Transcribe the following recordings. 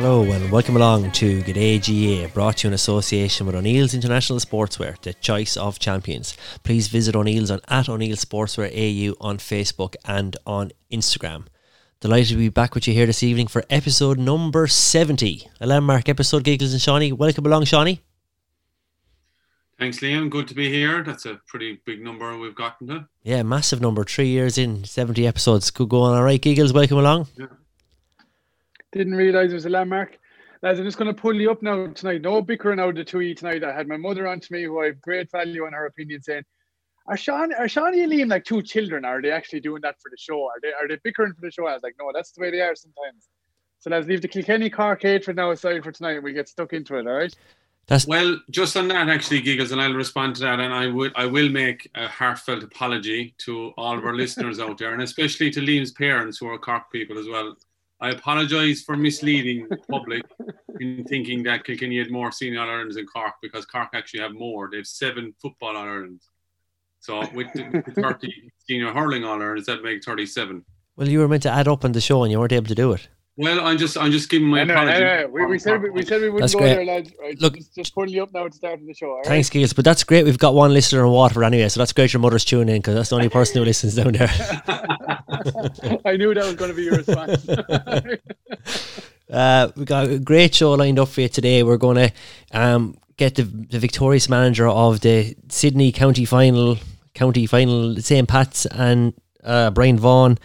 Hello and welcome along to G'day GAA, brought to you in association with O'Neill's International Sportswear, the choice of champions. Please visit O'Neill's on at O'Neill's Sportswear AU on Facebook and on Instagram. Delighted to be back with you here this evening for episode number 70, a landmark episode, Giggles and Shawnee. Welcome along, Shawnee. Thanks, Liam. Good to be here. That's a pretty big number we've gotten to. Yeah, massive number, three years in, 70 episodes. Good going, all right, Giggles, welcome along. Yeah. Didn't realise it was a landmark. Lads, I'm just going to pull you up now tonight. No bickering out of the two of you tonight. I had my mother on to me, who I have great value on her opinion, saying, "Are Sean, are Shawnee and Liam like two children? Are they actually doing that for the show? Are they are they bickering for the show?" I was like, "No, that's the way they are sometimes." So let's leave the Kilkenny Cork hatred now aside for tonight. and We get stuck into it, all right? That's Well, just on that, actually, Giggles, and I'll respond to that, and I will, I will make a heartfelt apology to all of our listeners out there, and especially to Liam's parents, who are Cork people as well. I apologise for misleading the public in thinking that Kilkenny had more senior All Irelands than Cork, because Cork actually have more. They have seven football All Irelands. So with the, with the 30 senior hurling All Irelands, that make 37. well, you were meant to add up on the show and you weren't able to do it. Well, I'm just, I'm just giving my Anyway, apology. anyway, we, we said we, we said we wouldn't That's go great. there, lads. Right, Look- just, just pulling you up now at the start of the show. All right? Thanks, Giggles. But that's great. We've got one listener in Waterford anyway, so that's great your mother's tuning in because that's the only person who listens down there. I knew that was going to be your response. Uh, we got a great show lined up for you today. We're going to um, get the, the victorious manager of the Sydney County Final, County Final, St. Pat's, and uh, Brian Vaughan.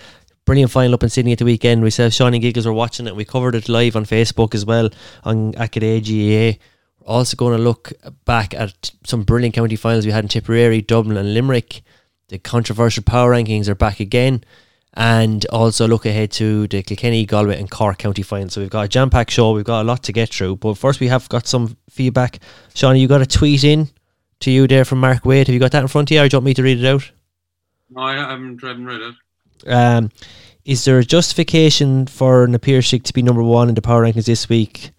Brilliant final up in Sydney at the weekend. We saw Shawnee Giggles were watching it. We covered it live on Facebook as well on G'day GAA. We're also going to look back at some brilliant county finals we had in Tipperary, Dublin, and Limerick. The controversial power rankings are back again and also look ahead to the Kilkenny, Galway, and Cork county finals. So we've got a jam packed show. We've got a lot to get through. But first, we have got some feedback. Sean, you got a tweet in to you there from Mark Wade. Have you got that in front of you, or do you want me to read it out? No, I haven't read it. Um, is there a justification for Na Piarsaigh to be number one in the power rankings this week?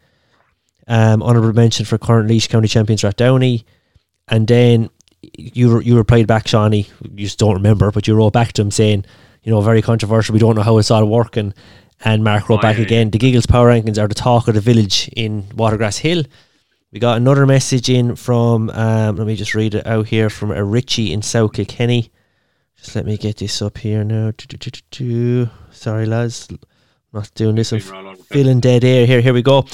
Um, honourable mention for current Laois County champions Rathdowney, and then you you replied back, Shawnee. You just don't remember, but you wrote back to him saying, you know, very controversial. We don't know how it's all working. And Mark wrote Oh, back yeah, again. The Giggles power rankings are the talk of the village in Watergrass Hill. We got another message in from. Um, let me just read it out here from a Richie in South Kilkenny. Just let me get this up here now. Sorry, lads. Not doing this. I'm We're all over the place. feeling dead air here. Here we go.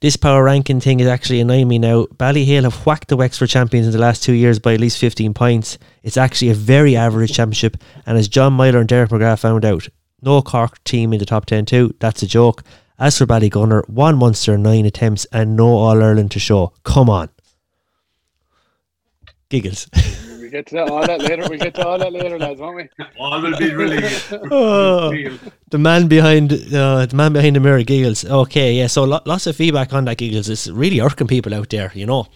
This power ranking thing is actually annoying me now. Ballyhale have whacked the Wexford champions in the last two years by at least 15 points. It's actually a very average championship. And as John Meyler and Derek McGrath found out, no Cork team in the top 10 too. That's a joke. As for Ballygunner, one Munster, nine attempts, and no All Ireland to show. Come on. Giggles. we get to that, all that later. We get to all that later, lads, won't we? All will be released. Oh. the man behind uh, the man behind the mirror giggles okay yeah so lo- lots of feedback on that giggles it's really irking people out there you know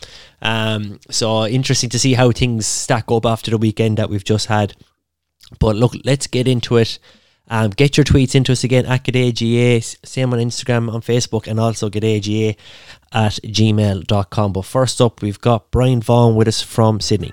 um so interesting to see how things stack up after the weekend that we've just had but look let's get into it um, get your tweets into us again at GA, same on Instagram, on Facebook, and also GA at gmail.com. But first up, we've got Brian Vaughan with us from Sydney.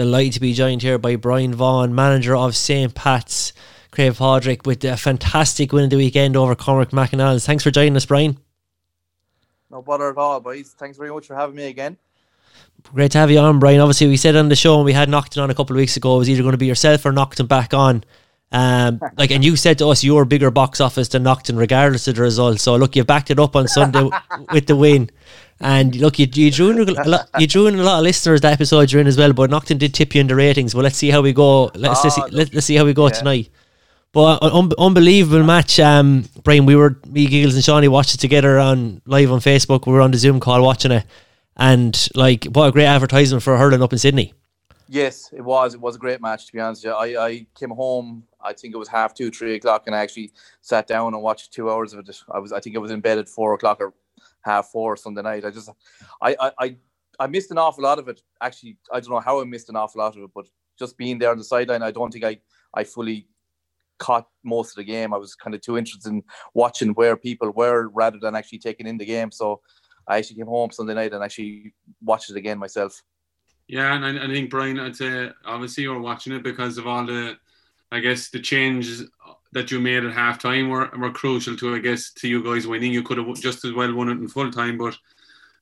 Delighted to be joined here by Brian Vaughan, manager of St. Pat's, Crave Hodrick, with a fantastic win of the weekend over Cormac McAnallen's. Thanks for joining us, Brian. No bother at all, boys. Thanks very much for having me again. Great to have you on, Brian. Obviously, we said on the show when we had Knockton on a couple of weeks ago, it was either going to be yourself or Knockton back on. Um, like, and you said to us, you're bigger box office than Knockton, regardless of the result. So, look, you backed it up on Sunday with the win. And look, you, you drew in a lot, you drew in a lot of listeners that episode you're in as well. But Knockton did tip you in the ratings. Well, let's see how we go. Let's, let's, see, Ah, let, us see how we go yeah. tonight. But un- unbelievable match, um, Brian. We were me, Giggles, and Shawnee watched it together on live on Facebook. We were on the Zoom call watching it, and like what a great advertisement for hurling up in Sydney. Yes, it was. It was a great match to be honest. with you. I, I came home. I think it was half two, three o'clock, and I actually sat down and watched two hours of it. I was. I think I was in bed at four o'clock or half four Sunday night. I just, I, I, I, I missed an awful lot of it. Actually, I don't know how I missed an awful lot of it, but just being there on the sideline, I don't think I, I fully caught most of the game. I was kind of too interested in watching where people were rather than actually taking in the game. So I actually came home Sunday night and actually watched it again myself. Yeah, and I, I think Brian, I'd say obviously you were watching it because of all the, I guess the changes that you made at halftime were were crucial to I guess to you guys winning. You could have just as well won it in full time, but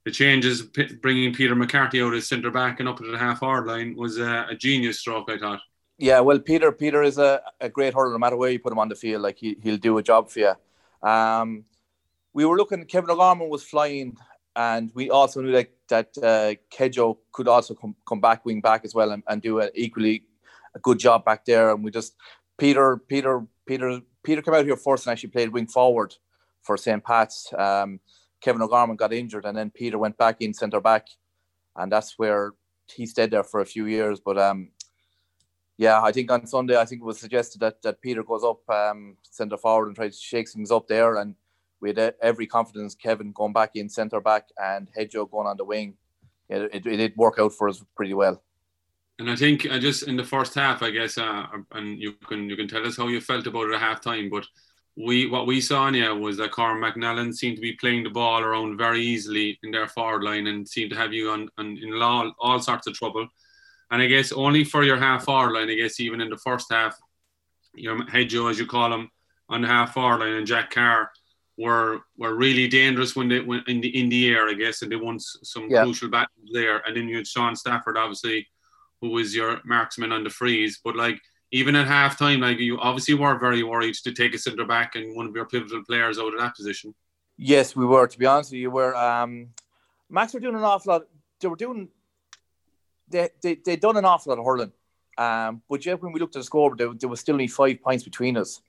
the changes p- bringing Peter McCarthy out as centre back and up to the half hour line was a, genius stroke. I thought. Yeah, well, Peter, Peter is a, a great hurler. No matter where you put him on the field, like he he'll do a job for you. Um, we were looking. Kevin O'Gorman was flying, and we also knew that that uh, Kedjo could also come come back wing back as well and, and do an equally a good job back there. And we just Peter, Peter, Peter, Peter came out here first and actually played wing forward for St. Pat's. Um, Kevin O'Gorman got injured, and then Peter went back in centre back, and that's where he stayed there for a few years. But um, yeah, I think on Sunday, I think it was suggested that, that Peter goes up um, centre forward and tries to shake things up there. And we had every confidence Kevin going back in centre back and Hedgehoe going on the wing. It, it, it did work out for us pretty well. And I think I just in the first half, I guess, uh, and you can you can tell us how you felt about it at half time. But we what we saw in you was that Corn McAnallen seemed to be playing the ball around very easily in their forward line and seemed to have you on, on in all, all sorts of trouble. And I guess only for your half forward line, I guess even in the first half, your head Joe, as you call him, on the half forward line and Jack Carr were were really dangerous when they went in the in the air, I guess, and they won some Yeah. crucial battles there. And then you had Sean Stafford, obviously, who was your marksman on the freeze. But like even at half time, like you obviously were very worried to take a centre back and one of your pivotal players out of that position. Yes, we were. To be honest with you, were um, Max were doing an awful lot. They were doing. They they they done an awful lot of hurling, um, but yet when we looked at the score, there, there was still only five points between us.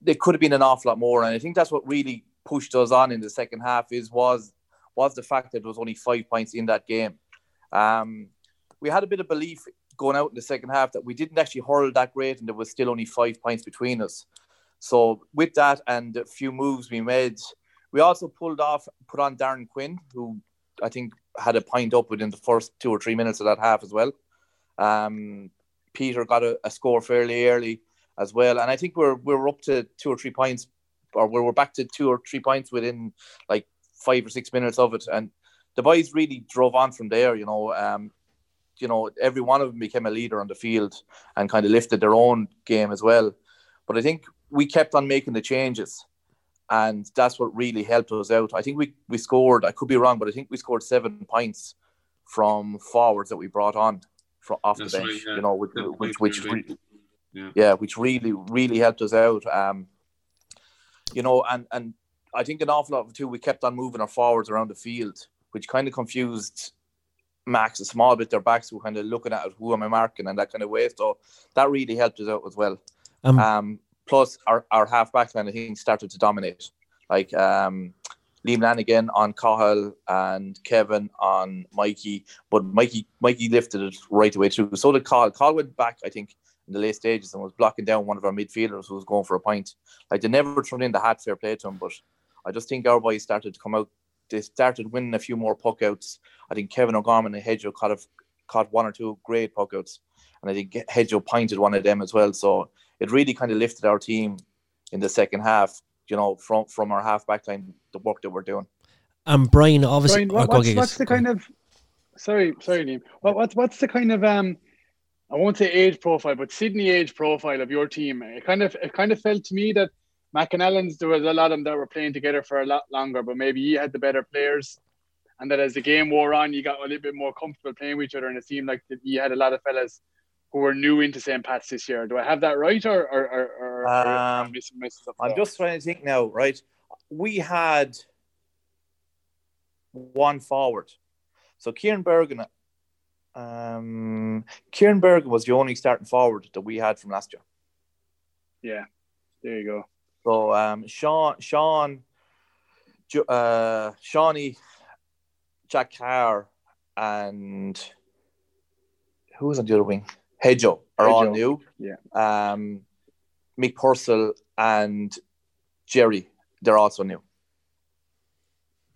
There could have been an awful lot more, and I think that's what really pushed us on in the second half. Is was was the fact that there was only five points in that game. Um, we had a bit of belief going out in the second half that we didn't actually hurl that great, and there was still only five points between us. So with that and a few moves we made, we also pulled off, put on Darren Quinn, who I think had a pint up within the first two or three minutes of that half as well. Um, Peter got a, a score fairly early as well, and I think we're we're up to two or three points, or we're, we're back to two or three points within like five or six minutes of it, and the boys really drove on from there. You know, um, you know, every one of them became a leader on the field and kind of lifted their own game as well. But I think we kept on making the changes and that's what really helped us out. I think we, we scored, I could be wrong, but I think we scored seven points from forwards that we brought on from off That's the bench, right, yeah. you know, which, Seven which, which, from re- Yeah. yeah, which really, really helped us out. Um, you know, and, and I think an awful lot of too, we kept on moving our forwards around the field, which kind of confused Max a small bit. Their backs were kind of looking at it, who am I marking and that kind of way. So that really helped us out as well. Um, Um, plus our, our half back line, I think, started to dominate. Like um, Liam Lanigan on Cahill and Kevin on Mikey, but Mikey Mikey lifted it right away way through. So did Cahill. Cahill went back, I think, in the late stages and was blocking down one of our midfielders who was going for a point. Like they never thrown in the hat fair play to him, but I just think our boys started to come out. They started winning a few more puck outs. I think Kevin O'Gorman and Hedgehoe caught, a, caught one or two great puck outs, and I think Hedgehoe pointed one of them as well. So it really kind of lifted our team in the second half. You know, from from our half back line, the work that we're doing. and Brian, obviously, Brian, what, oh, go on, what's, what's the kind of sorry, sorry, Liam. What, what's what's the kind of um I won't say age profile, but Sydney age profile of your team? It kind of it kind of felt to me that McAnallen's there was a lot of them that were playing together for a lot longer, but maybe you had the better players. And that as the game wore on, you got a little bit more comfortable playing with each other, and it seemed like you had a lot of fellas who were new into St. Pat's this year. Do I have that right, or or or, or, or Um, missing something I'm just trying to think now, right? We had one forward. So Kieran Bergen, um, Kieran Bergen was the only starting forward that we had from last year. yeah. There you go. So um, Sean, Sean, uh, Shawnee, Jack Carr, and who was on the other wing? Hedjo are all new. yeah. Um, Mick Purcell and Jerry, they're also new.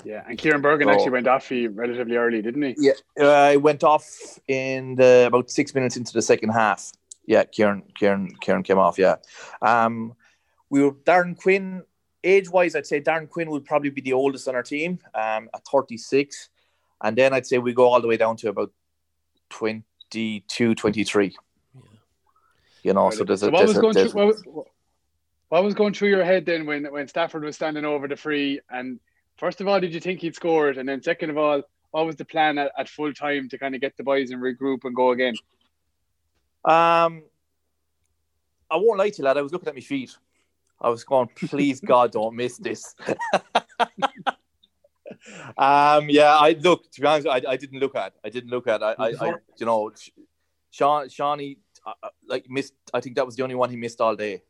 Yeah, and Kieran Bergen So- actually went off relatively early, didn't he? Yeah, uh, I went off in the about six minutes into the second half. Yeah, Kieran, Kieran, Kieran came off. Yeah, um, we were Darren Quinn. Age wise, I'd say Darren Quinn would probably be the oldest on our team, um, at 36, and then I'd say we go all the way down to about 22, 23. Yeah. You know, so there's a, So what there's was a, going there's- through? What, was- what was going through your head then when when Stafford was standing over the free? And first of all, did you think he'd scored? And then second of all, what was the plan at, at full time to kind of get the boys and regroup and go again? Um, I won't lie to you, lad. I was looking at my feet. I was going, please God, don't miss this. um, yeah, I look. To be honest, I, I didn't look at. I didn't look at. I, I, I you know, Sean, Shawnee, uh, uh, like missed. I think that was the only one he missed all day.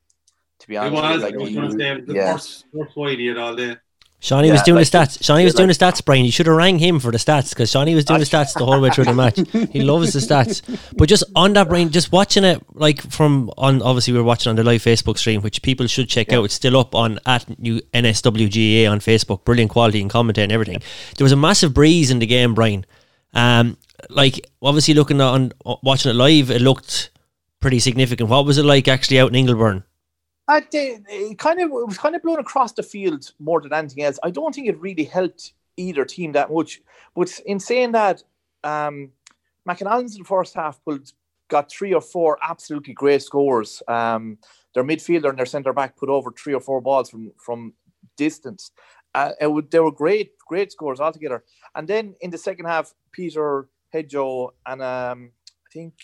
To be It honest, was. like I was he- going to say the yeah. first, first wide he had all day. Shawnee Yeah, was doing like- the stats. Shawnee was doing like- the stats, Brian. You should have rang him for the stats because Shawnee was doing the stats the whole way through the match. He loves the stats. But just on that, Brian, just watching it like from on. Obviously, we are watching on the live Facebook stream, which people should check out. It's still up on at new NSWGA on Facebook. Brilliant quality and commentary and everything. There was a massive breeze in the game, Brian. Um, like obviously looking on watching it live, it looked pretty significant. What was it like actually out in Ingleburn? I did, it kind of it was kind of blown across the field more than anything else. I don't think it really helped either team that much. But in saying that, um, McAnallen's in the first half pulled, got three or four absolutely great scores. Um, their midfielder and their centre back put over three or four balls from from distance. Uh, would, they were great, great scores altogether. And then in the second half, Peter Hedjo and um, I think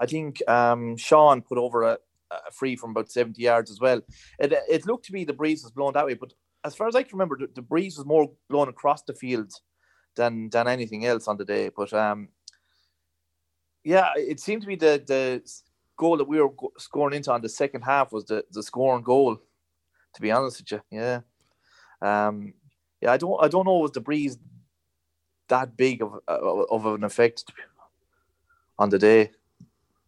I think um, Sean put over a, a free from about 70 yards as well. It, it looked to be the breeze was blown that way, but as far as I can remember, the, the breeze was more blown across the field than than anything else on the day. But um, yeah, it seemed to be the the goal that we were scoring into on the second half was the the scoring goal. To be honest with you, yeah, um, yeah, I don't I don't know was the breeze that big of of an effect on the day.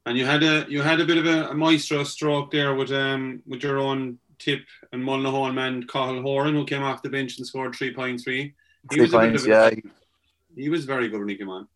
And you had a you had a bit of a, a maestro stroke there with um with your own tip and Mullinahone man Cahill Horan who came off the bench and scored three point three. He Three was a bit points, of a- yeah. He was very good when he came on.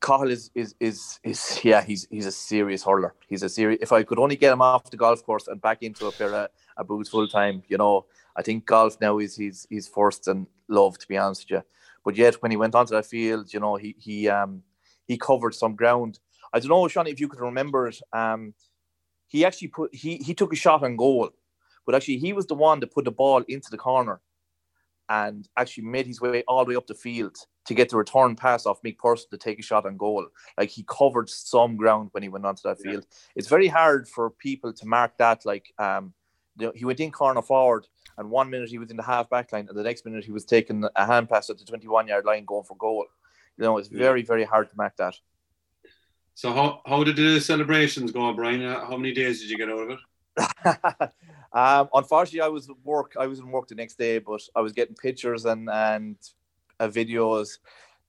Cahill is, is is is yeah he's he's a serious hurler. He's a serious. If I could only get him off the golf course and back into a pair of a boots full time, you know, I think golf now is his his first and love to be honest with you. But yet when he went onto that field, you know, he he um he covered some ground. I don't know, Sean, if you could remember it. Um, he actually put he he took a shot on goal, but actually he was the one that put the ball into the corner, and actually made his way all the way up the field to get the return pass off Mick Purcell to take a shot on goal. Like he covered some ground when he went onto that Yeah. field. It's very hard for people to mark that. Like um, you know, he went in corner forward, and one minute he was in the half back line, and the next minute he was taking a hand pass at the twenty-one yard line going for goal. You know, it's very very hard to mark that. So how how did the celebrations go, Brian? Uh, How many days did you get out of it? um, unfortunately, I was at work. I was in work the next day, but I was getting pictures and and uh, videos.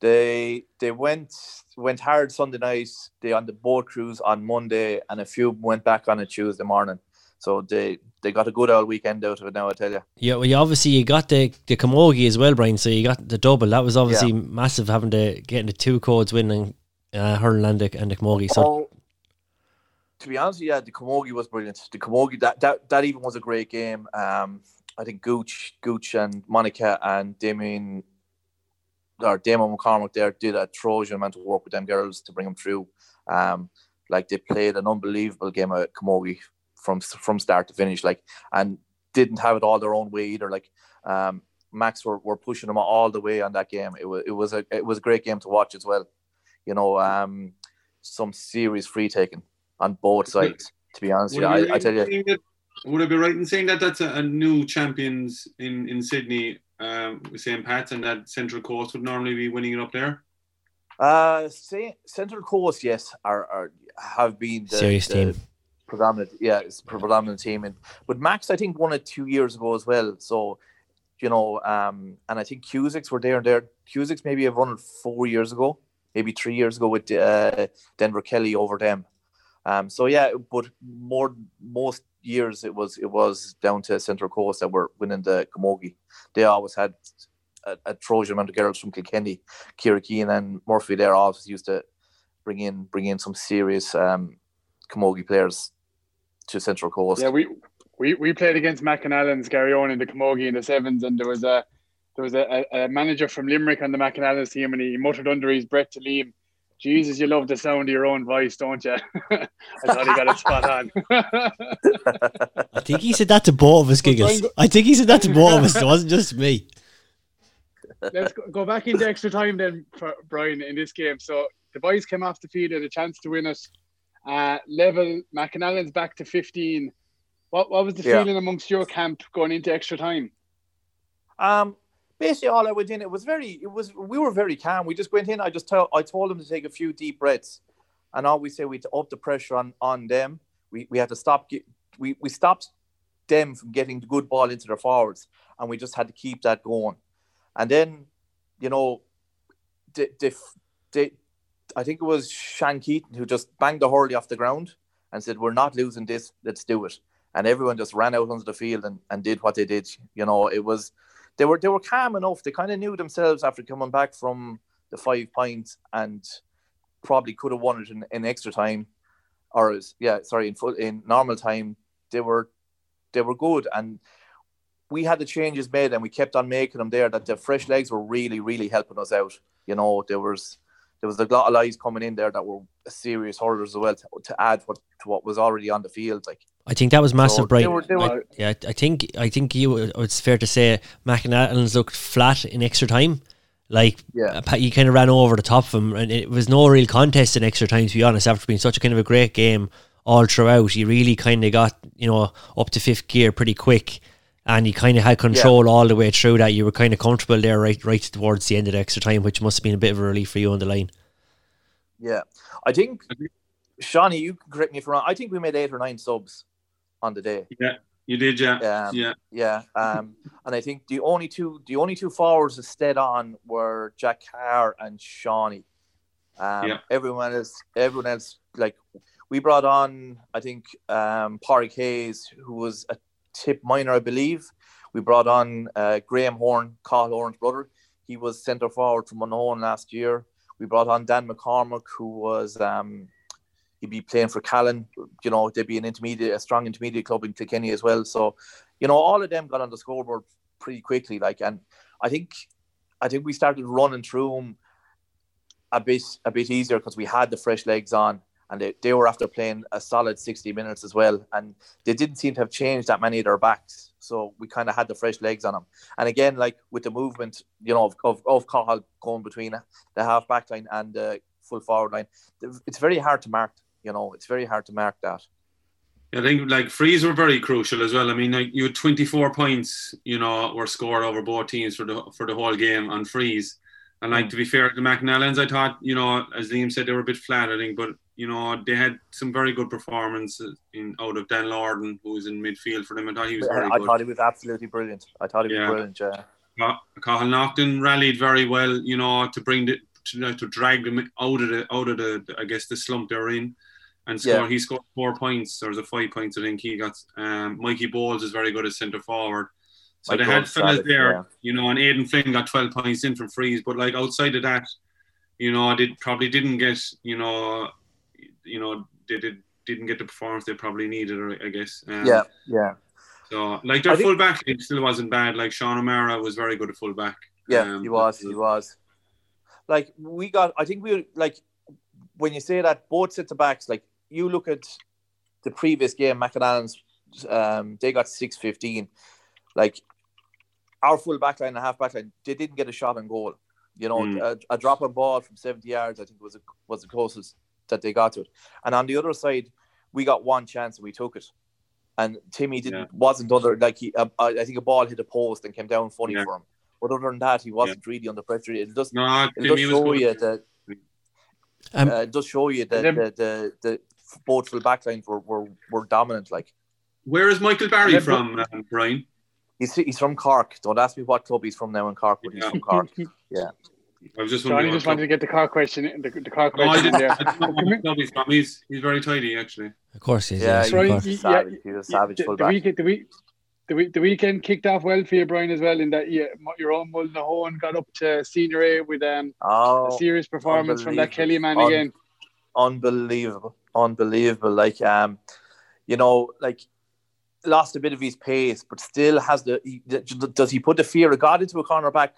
They they went went hard Sunday night. They on the boat cruise on Monday, and a few went back on a Tuesday morning. So they they got a good old weekend out of it. Now I tell you. Yeah, well, you obviously you got the the Camogie as well, Brian. So you got the double. That was obviously massive having to getting the two codes winning uh, hurling and the, and the Camogie. So Oh, to be honest, yeah, the Camogie was brilliant. The Camogie that that, that even was a great game. Um, I think Gooch, Gooch, and Monica and Damien or Damon McCormick there did a Trojan amount of work with them girls to bring them through. Um, like they played an unbelievable game of Camogie from from start to finish. Like and didn't have it all their own way either. Like um, Max were, were pushing them all the way on that game. It was it was a it was a great game to watch as well. You know, um, some serious free taking on both sides. To be honest, Would yeah, I be I, I tell in you, saying that- would I be right in saying that that's a, a new champions in in Sydney um, with St. Pat's and that Central Coast would normally be winning it up there? uh, say, Central Coast, yes, are, are have been the, Serious the, team. predominant. Yeah, it's predominant team. And but Max, I think won it two years ago as well. So you know, um, and I think Cusacks were there and there. Cusacks maybe have run it four years ago, maybe three years ago with uh, Denver Kelly over them. Um, so yeah, but more most years it was it was down to Central Coast that were winning the Camogie. They always had a, a Trojan amount of girls from Kilkenny, Kira and Murphy. There always used to bring in bring in some serious um, Camogie players to Central Coast. Yeah, we we, we played against McAnallen's Gary Owen in the Camogie in the sevens, and there was a there was a, a, a manager from Limerick on the McAnallen's team, and he muttered under his breath to Liam, "Jesus, you love the sound of your own voice, don't you?" I thought he got it spot on. I think he said that to both of us, Giggles. I think he said that to both of us. It wasn't just me. Let's go, go back into extra time then for Brian in this game. So the boys came off the field, had a chance to win it. Uh, level McAnallen's back to 15. What, what was the Yeah. feeling amongst your camp going into extra time? Um, basically, all I went in, it was very, it was, we were very calm. We just went in. I just told, I told them to take a few deep breaths, and all we say we to up the pressure on on them. We we had to stop. We we stopped them from getting the good ball into their forwards, and we just had to keep that going. And then, you know, the the, the I think it was Shan Keaton who just banged the hurley off the ground and said, "We're not losing this. Let's do it." And everyone just ran out onto the field and, and did what they did. You know, it was they were they were calm enough. They kind of knew themselves after coming back from the five points and probably could have won it in, in extra time, or yeah, sorry, in full in normal time. They were they were good and we had the changes made and we kept on making them there. That the fresh legs were really really helping us out. You know, there was there was a lot of guys coming in there that were serious hurlers as well to, to add what to what was already on the field. Like I think that was massive, So they Brian. were- they I, yeah, I think I think you. It's fair to say McAnallen's looked flat in extra time. Like Yeah. uh, you kind of ran over the top of him, and it was no real contest in extra time. To be honest, after being such a kind of a great game all throughout, you really kind of got you know up to fifth gear pretty quick, and you kind of had control all the way through. That you were kind of comfortable there, right, right towards the end of the extra time, which must have been a bit of a relief for you on the line. Yeah, I think Shawnee, you can correct me if I'm wrong. I think we made eight or nine subs on the day. Yeah, you did, yeah, Um, yeah. Yeah, um, and I think the only two the only two forwards that stayed on were Jack Carr and Shawnee. Um, Yeah. Everyone else, everyone else, like we brought on, I think um, Parry Hayes, who was a tip minor, I believe. We brought on uh, Graham Horn, Carl Horn's brother. He was centre forward from Monaghan last year. We brought on Dan McCormick, who was um, he'd be playing for Callan. You know, they'd be an intermediate, a strong intermediate club in Kilkenny as well. So, you know, all of them got on the scoreboard pretty quickly. Like, and I think, I think we started running through them a bit, a bit easier because we had the fresh legs on, and they, they were after playing a solid sixty minutes as well, and they didn't seem to have changed that many of their backs. So we kind of had the fresh legs on them. And again, like with the movement, you know, of of, of Cahill going between the half back line and the full forward line, it's very hard to mark. You know, it's very hard to mark that. I think like frees were very crucial as well. I mean, like you had 24 points, you know, were scored over both teams for the for the whole game on frees. And like mm. to be fair to McAnallen's, I thought, you know, as Liam said, they were a bit flat, I think, but you know, they had some very good performances in out of Dan Lorden, who was in midfield for them. I thought he was very I good. thought he was absolutely brilliant. I thought he was brilliant. Yeah. Ca- Cahill Naughton rallied very well, you know, to bring the to, to drag them out of the out of the I guess the slump they're in, and score. Yeah. He scored four points. There was a five points I think he got. Um, Mikey Bowles is very good at centre forward. So Mike they had fellas there, yeah. you know, and Aidan Flynn got twelve points in from frees, but like outside of that, you know, I did probably didn't get, you know, you know, they did didn't get the performance they probably needed, I guess. Um, Yeah. Yeah. So like their I think- full back line still wasn't bad. Like Sean O'Mara was very good at full back. Yeah, Um, he was. He was. Like we got. I think we like when you say that both sets of backs. Like you look at the previous game, McAnallen's. Um, they got six fifteen. Like our full back line and half back line, they didn't get a shot on goal. You know, Mm. a, a drop on ball from seventy yards. I think was a, was the closest that they got to it. And on the other side, we got one chance and we took it. And Timmy didn't Yeah. wasn't under like he. Uh, I I think a ball hit a post and came down funny Yeah. for him. But other than that, he wasn't really under pressure. It does No, it Timmy was show you that Um, uh, it does show you that Them- the, the the both full back lines were, were, were dominant. Like Where is Michael Barry Yeah, from, um, Brian? he's he's from Cork. Don't ask me what club he's from now in Cork, but he's from Cork. Yeah. I was just Johnny just wanted to get the car question, the, the car club- No, I question didn't. there. I didn't know what club he's. He's he's very tidy actually. Of course, he's, Yeah, yeah, he's Brian, of course. you- a. He's a savage the, the fullback. weekend, the week, the, week, the weekend kicked off well for you, Brian, as well. In that you, your own Mullinahone got up to senior A with um, a Oh, serious performance from that. Kelly man Un- again. unbelievable, unbelievable. Like um, you know, like lost a bit of his pace, but still has the. He, does he put the fear of God into a cornerback?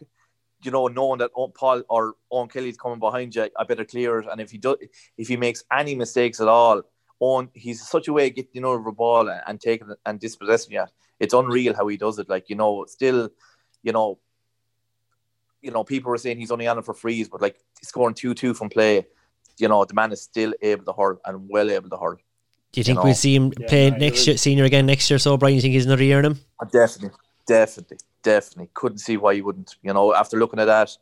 You know, knowing that Owen Paul or Owen Kelly's coming behind you, I better clear it. And if he does, if he makes any mistakes at all, Owen, he's such a way of getting you know over the ball and, and taking and dispossessing you. It's unreal how he does it. Like you know, still, you know, you know, people are saying he's only on it for frees, but like scoring two two from play, you know, the man is still able to hurl and well able to hurl. Do you think know. we'll see him Yeah, play no, next year, senior again next year? So Brian, you think he's another year in him? Uh, Definitely, definitely, definitely. Couldn't see why he wouldn't. You know, after looking at that,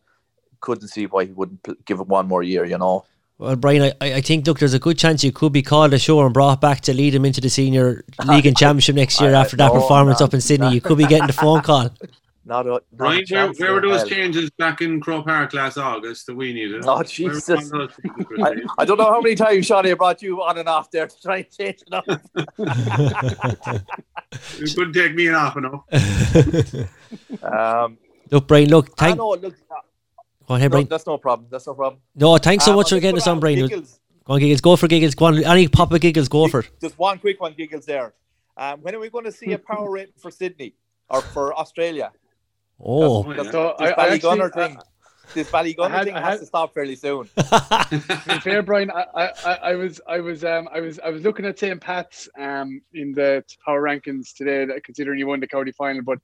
couldn't see why he wouldn't give it one more year. You know, Well, Brian, I, I think look, there's a good chance you could be called ashore and brought back to lead him into the senior league and championship next year I- after that no, performance no, up in Sydney. You could be getting the phone call. not a not a Brian, where, where were those hell. changes back in Crow Park last August that we needed? Oh, Jesus. I, I don't know how many times Shawnee brought you on and off there to try and change it up. It couldn't take me off enough. Um, look, Brian, look, I thank. know. Look, Go on, hey, no, Brian. that's no problem. That's no problem. No, thanks so Um, much for getting us on, put Brian. Giggles. Go on, Giggles. Go for Giggles. Go on. Any pop of Giggles, go for it. Just one quick one, giggles there. Um, when are we going to see a power rating for Sydney or for Australia? Oh, yeah. So I, This I actually, Ballygunner thing. This Ballygunner I had- thing I has to stop fairly soon. to be fair, Brian, I, I, I- I was, I was, um, I was, I was looking at St. Pat's um in the power rankings today, considering you won the county final. But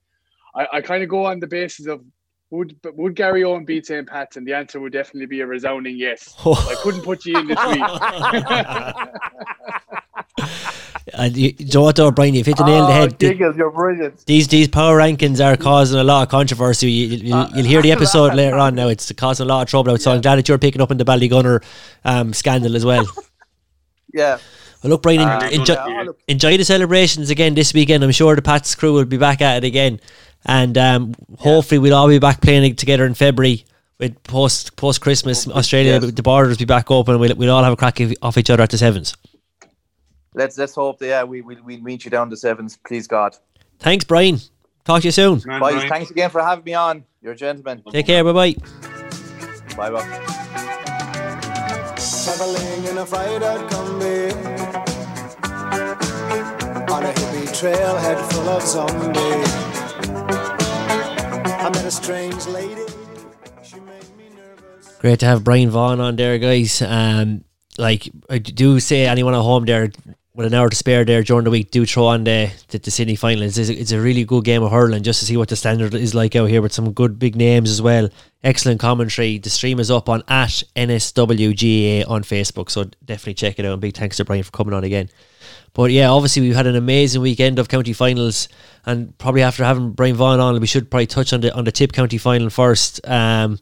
I, I kind of go on the basis of would would Gary Owen beat St. Pat's, and the answer would definitely be a resounding yes. I couldn't put you in this week. and you, do you know what, though, Brian? You've hit the nail on the Oh, head. Giggles, you're brilliant. these these power rankings are causing a lot of controversy. You, you, you'll, you'll hear the episode later on. Now it's causing a lot of trouble. out, So I'm glad that you're picking up in the Ballygunner um, scandal as well. Yeah. Well, look, Brian, Uh, enjoy, yeah, enjoy the celebrations again this weekend. I'm sure the Pats crew will be back at it again, and um, hopefully we'll all be back playing together in February. With post post Christmas, Australia, yes. the borders will be back open. We'll, we'll all have a crack off each other at the sevens. Let's let's hope that yeah we we we meet you down to sevens, please God. Thanks, Brian. Talk to you soon. Man, Boys, Brian. thanks again for having me on. You're a gentleman. Take care. Bye bye. Bye bye. Traveling in a fried out Kombi On a hippie trailhead full of zombies I met a strange lady She made me nervous Great to have Brian Vaughan on there, guys. Um, like I do say, anyone at home there with an hour to spare there during the week, do throw on the the, the Sydney final. It's, it's a really good game of hurling just to see what the standard is like out here with some good big names as well. Excellent commentary. The stream is up on at NSWGA on Facebook, so definitely check it out. And big thanks to Brian for coming on again. But yeah, obviously we've had an amazing weekend of county finals, and probably after having Brian Vaughan on, we should probably touch on the on the Tip County final first. Um,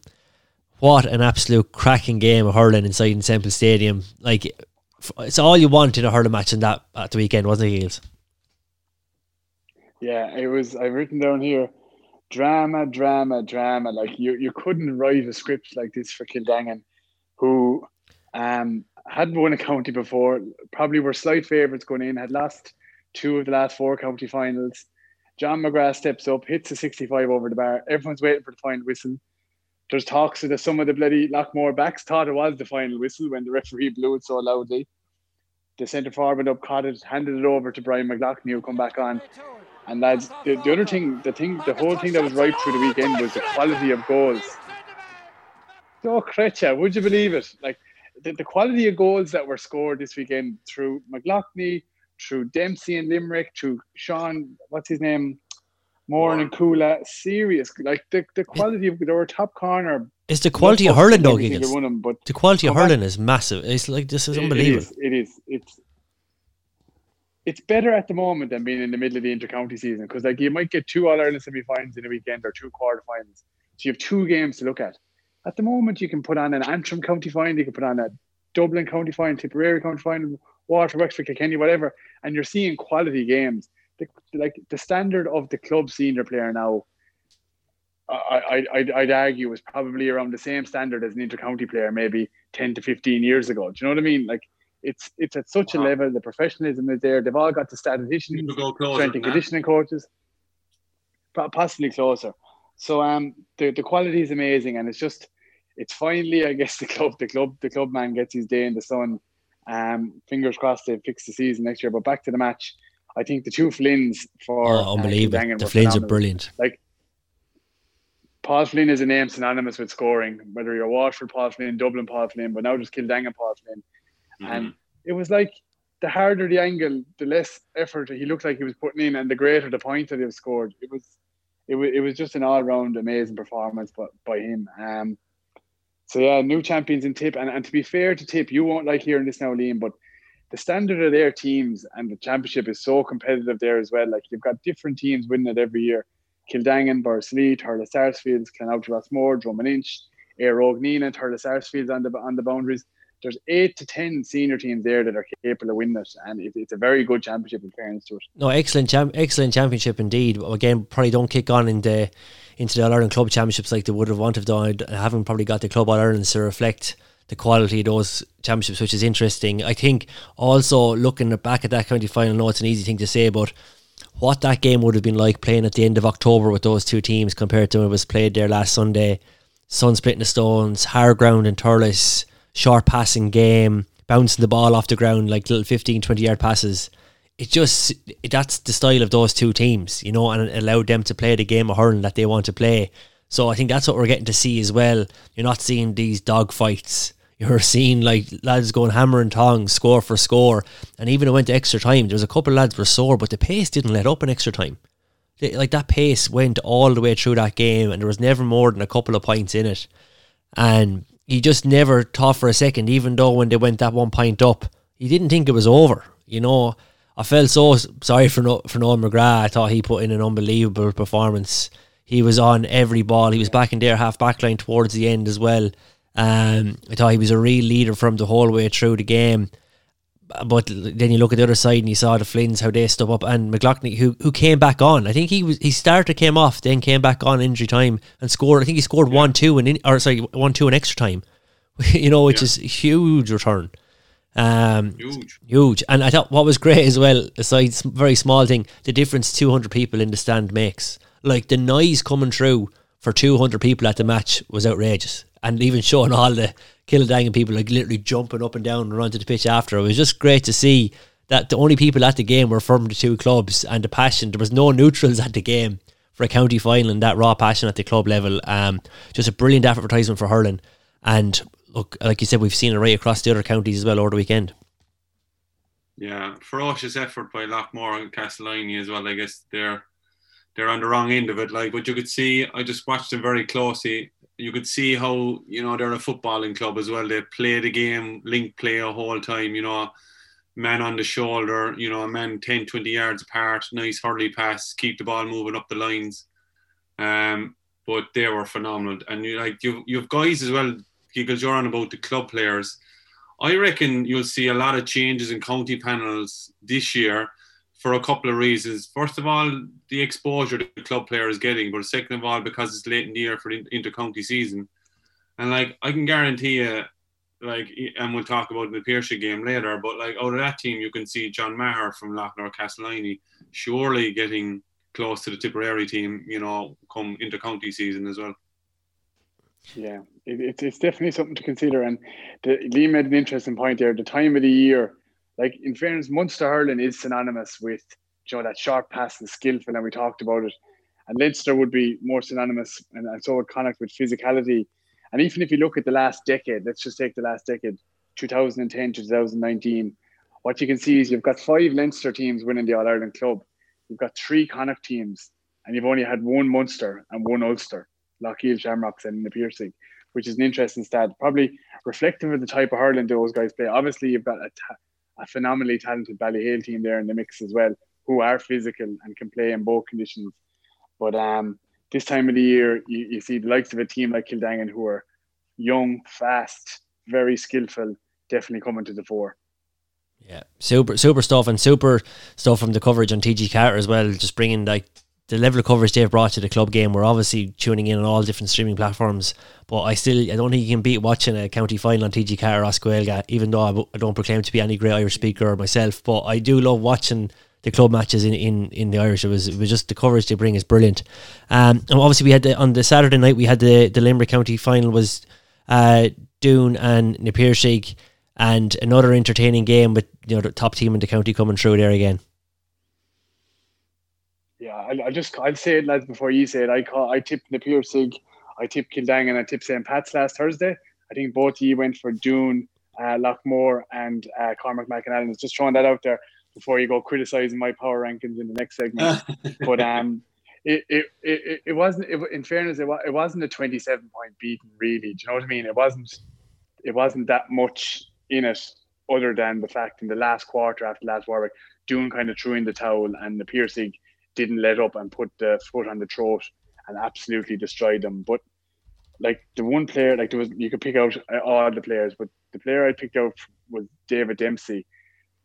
what an absolute cracking game of hurling inside in Semple Stadium! Like it's all you want in a hurling match in that at the weekend, wasn't it? Yeah, it was. I've written down here, drama, drama, drama. Like you, you couldn't write a script like this for Kildangan, who um hadn't won a county before. Probably were slight favourites going in. Had lost two of the last four county finals. John McGrath steps up, hits a 65 over the bar. Everyone's waiting for the final whistle. There's talks that some of the bloody Loughmore backs thought it was the final whistle when the referee blew it so loudly. The centre forward went up caught it, handed it over to Brian McLaughlin, who come back on. And lads, the, the other thing, the thing, the whole thing that was right through the weekend was the quality of goals. So Krecha, would you believe it? Like the, the quality of goals that were scored this weekend through McLaughlin, through Dempsey and Limerick, through Sean, what's his name, Moran and Kula. Uh, serious, like the, the quality of they were top corner. It's the quality of hurling, though, Giggles. them, but The quality of Come back- hurling is massive. It's like this is unbelievable. It is. It is. It's it's better at the moment than being in the middle of the inter-county season because like you might get two All Ireland semi-finals in a weekend or two quarter-finals, so you have two games to look at. At the moment, you can put on an Antrim County final, you can put on a Dublin County final, Tipperary County final, Water, Wexford, Kilkenny, whatever, and you're seeing quality games. The, like the standard of the club senior player now, I, I, I'd, I'd argue was probably around the same standard as an intercounty player, maybe ten to fifteen years ago. Do you know what I mean? Like it's it's at such a level. The professionalism is there. They've all got the statisticians, People go closer strength and conditioning coaches, po- possibly closer. So um, the the quality is amazing, and it's just it's finally, I guess, the club, the club, the club man gets his day in the sun. Um, fingers crossed they fix the season next year. But back to the match, I think the two Flynns for Oh, unbelievable. The Flames are brilliant. Like Paul Flynn is a name synonymous with scoring, whether you're Waterford Paul Flynn, Dublin Paul Flynn, but now just Kildangan Paul Flynn. Mhm. And it was like the harder the angle, the less effort he looked like he was putting in, and the greater the point that he was scored. It was, it was, it was just an all round amazing performance by, by him. Um, so yeah, new champions in Tip, and, and to be fair to Tip, you won't like hearing this now, Liam, but the standard of their teams and the championship is so competitive there as well. Like you've got different teams winning it every year. Kildangan, Borris-Ileigh, Thurles Sarsfields, Clonoulty Rossmore, Drom and Inch, Air Ogneen and Thurles Sarsfields on the on the boundaries. There's eight to ten senior teams there that are capable of winning it, and it, it's a very good championship in fairness to it. No, excellent, excellent championship indeed. Again, probably don't kick on in the into the All Ireland club championships like they would have wanted. I haven't probably got the club All Ireland to reflect the quality of those championships, which is interesting. I think also looking back at that county final, I know it's an easy thing to say, but what that game would have been like playing at the end of October with those two teams compared to when it was played there last Sunday. Sun splitting the stones, hard ground in Thurles, short passing game, bouncing the ball off the ground like little 15, 20 yard passes. It just, that's the style of those two teams, you know, and it allowed them to play the game of hurling that they want to play. So I think that's what we're getting to see as well. You're not seeing these dog fights. You're seeing like lads going hammer and tongs, score for score, and even it went to extra time. There was a couple of lads were sore, but the pace didn't let up in extra time. Like that pace went all the way through that game, and there was never more than a couple of points in it. And he just never thought for a second, even though when they went that one point up, he didn't think it was over. You know, I felt so sorry for no, for Noel McGrath. I thought he put in an unbelievable performance. He was on every ball. He was back in their half back line towards the end as well. Um, I thought he was a real leader from the whole way through the game. But then you look at the other side and you saw the Flynns how they stood up and McLaughlin who who came back on. I think he was he started came off then came back on injury time and scored. I think he scored one two in or sorry one two in extra time. you know, which Yeah. is a huge return. Um, Huge. huge. And I thought what was great as well, aside very small thing, the difference 200 people in the stand makes. Like the noise coming through for 200 people at the match was outrageous. And even showing all the Kildangan people like literally jumping up and down and onto the pitch after. It was just great to see that the only people at the game were from the two clubs and the passion. There was no neutrals at the game for a county final and that raw passion at the club level. Um, just a brilliant advertisement for hurling. And look, like you said, we've seen it right across the other counties as well over the weekend. Yeah, ferocious effort by Loughmore and Castleiney as well. I guess they're they're on the wrong end of it. Like, but you could see, I just watched them very closely. You could see how you know they're a footballing club as well. They play the game, link play a whole time. You know, man on the shoulder. You know, a man 10, 20 yards apart. Nice hurley pass, keep the ball moving up the lines. Um, but they were phenomenal, and you like you you've guys as well. Because you're on about the club players. I reckon you'll see a lot of changes in county panels this year for a couple of reasons. First of all, the exposure the club player is getting, but second of all, because it's late in the year for the inter-county season. And like I can guarantee you, like, and we'll talk about the Piarsaigh game later, but like out of that team, you can see John Maher from Loughmore Castleiney surely getting close to the Tipperary team, you know, come inter-county season as well. Yeah, it, it's it's definitely something to consider. And the, Lee made an interesting point there. The time of the year, like in fairness, Munster hurling is synonymous with you know that sharp pass and skillful, and we talked about it. And Leinster would be more synonymous, and, and so would Connacht with physicality. And even if you look at the last decade, let's just take the last decade, 2010 to 2019, what you can see is you've got five Leinster teams winning the All Ireland club. You've got three Connacht teams, and you've only had one Munster and one Ulster. Loughgiel Shamrocks and the Piarsaigh, which is an interesting stat. Probably reflective of the type of hurling those guys play. Obviously, you've got a, a phenomenally talented Ballyhale team there in the mix as well, who are physical and can play in both conditions. But um, this time of the year, you, you see the likes of a team like Kildangan who are young, fast, very skillful, definitely coming to the fore. Yeah, super, super stuff, and super stuff from the coverage on TG4 as well. Just bringing like the level of coverage they've brought to the club game. We're obviously tuning in on all different streaming platforms, but I still I don't think you can beat watching a county final on TG4 or as Gaeilge, even though I don't proclaim to be any great Irish speaker myself. But I do love watching the club matches in, in, in the Irish. It was it was just the coverage they bring is brilliant. Um, and obviously we had the, on the Saturday night we had the the Limerick County final was uh, Doon and Napier and another entertaining game with you know the top team in the county coming through there again. I'll, I'll just I'll say it, lads, before you say it. I call I tipped Na Piarsaigh, I tipped Kildang, and I tipped St. Pat's last Thursday. I think both of you went for Doon, uh, Loughmore, and uh, Cormac McAnallen. Just throwing that out there before you go criticizing my power rankings in the next segment. but um, it it, it, it wasn't. It, in fairness, it, wa- it wasn't a twenty-seven point beating. Really, do you know what I mean? It wasn't. It wasn't that much in it, other than the fact in the last quarter after last Warwick, Doon kind of threw in the towel, and the Piarsaigh didn't let up and put the foot on the throat and absolutely destroyed them. But like the one player, like there was, you could pick out uh, all the players, but the player I picked out was David Dempsey.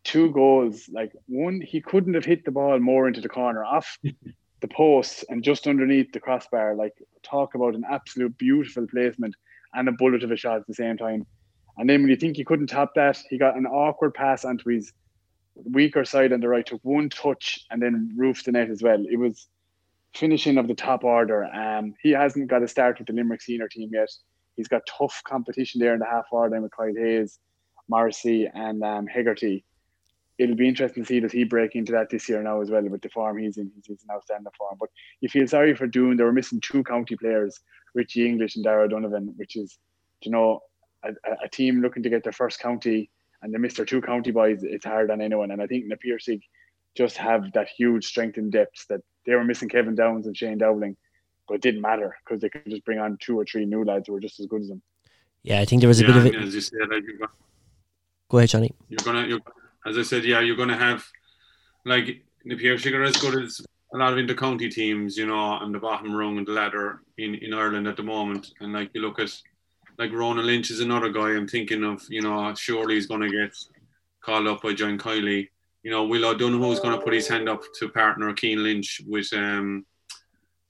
Two goals, like one, he couldn't have hit the ball more into the corner off the post and just underneath the crossbar. Like talk about an absolute beautiful placement and a bullet of a shot at the same time. And then when you think he couldn't top that, he got an awkward pass onto his weaker side on the right, took one touch and then roofed the net as well. It was finishing of the top order. Um, he hasn't got a start with the Limerick senior team yet. He's got tough competition there in the half hour order with Kyle Hayes, Morrissey, and um, Hegarty. It'll be interesting to see does he break into that this year now as well with the form he's in. He's, he's an outstanding form. But you feel sorry for Doon. They were missing two county players, Richie English and Dara Donovan, which is, you know, a- a team looking to get their first county and they miss their two county boys. It's hard on anyone. And I think Na Piarsaigh just have that huge strength and depth that they were missing Kevin Downes and Shane Dowling, but it didn't matter because they could just bring on two or three new lads who were just as good as them. Yeah, I think there was a yeah, bit of it. as you said, like, you're gonna- Go ahead, Johnny. you're gonna, you're, as I said, yeah, you're gonna have like Na Piarsaigh as good as a lot of inter-county teams, you know, on the bottom rung of the ladder in, in Ireland at the moment. And like you look at, like Ronan Lynch is another guy I'm thinking of. You know, surely he's gonna get called up by John Kiely. You know, Will O'Donoghue's gonna put his hand up to partner Cian Lynch with um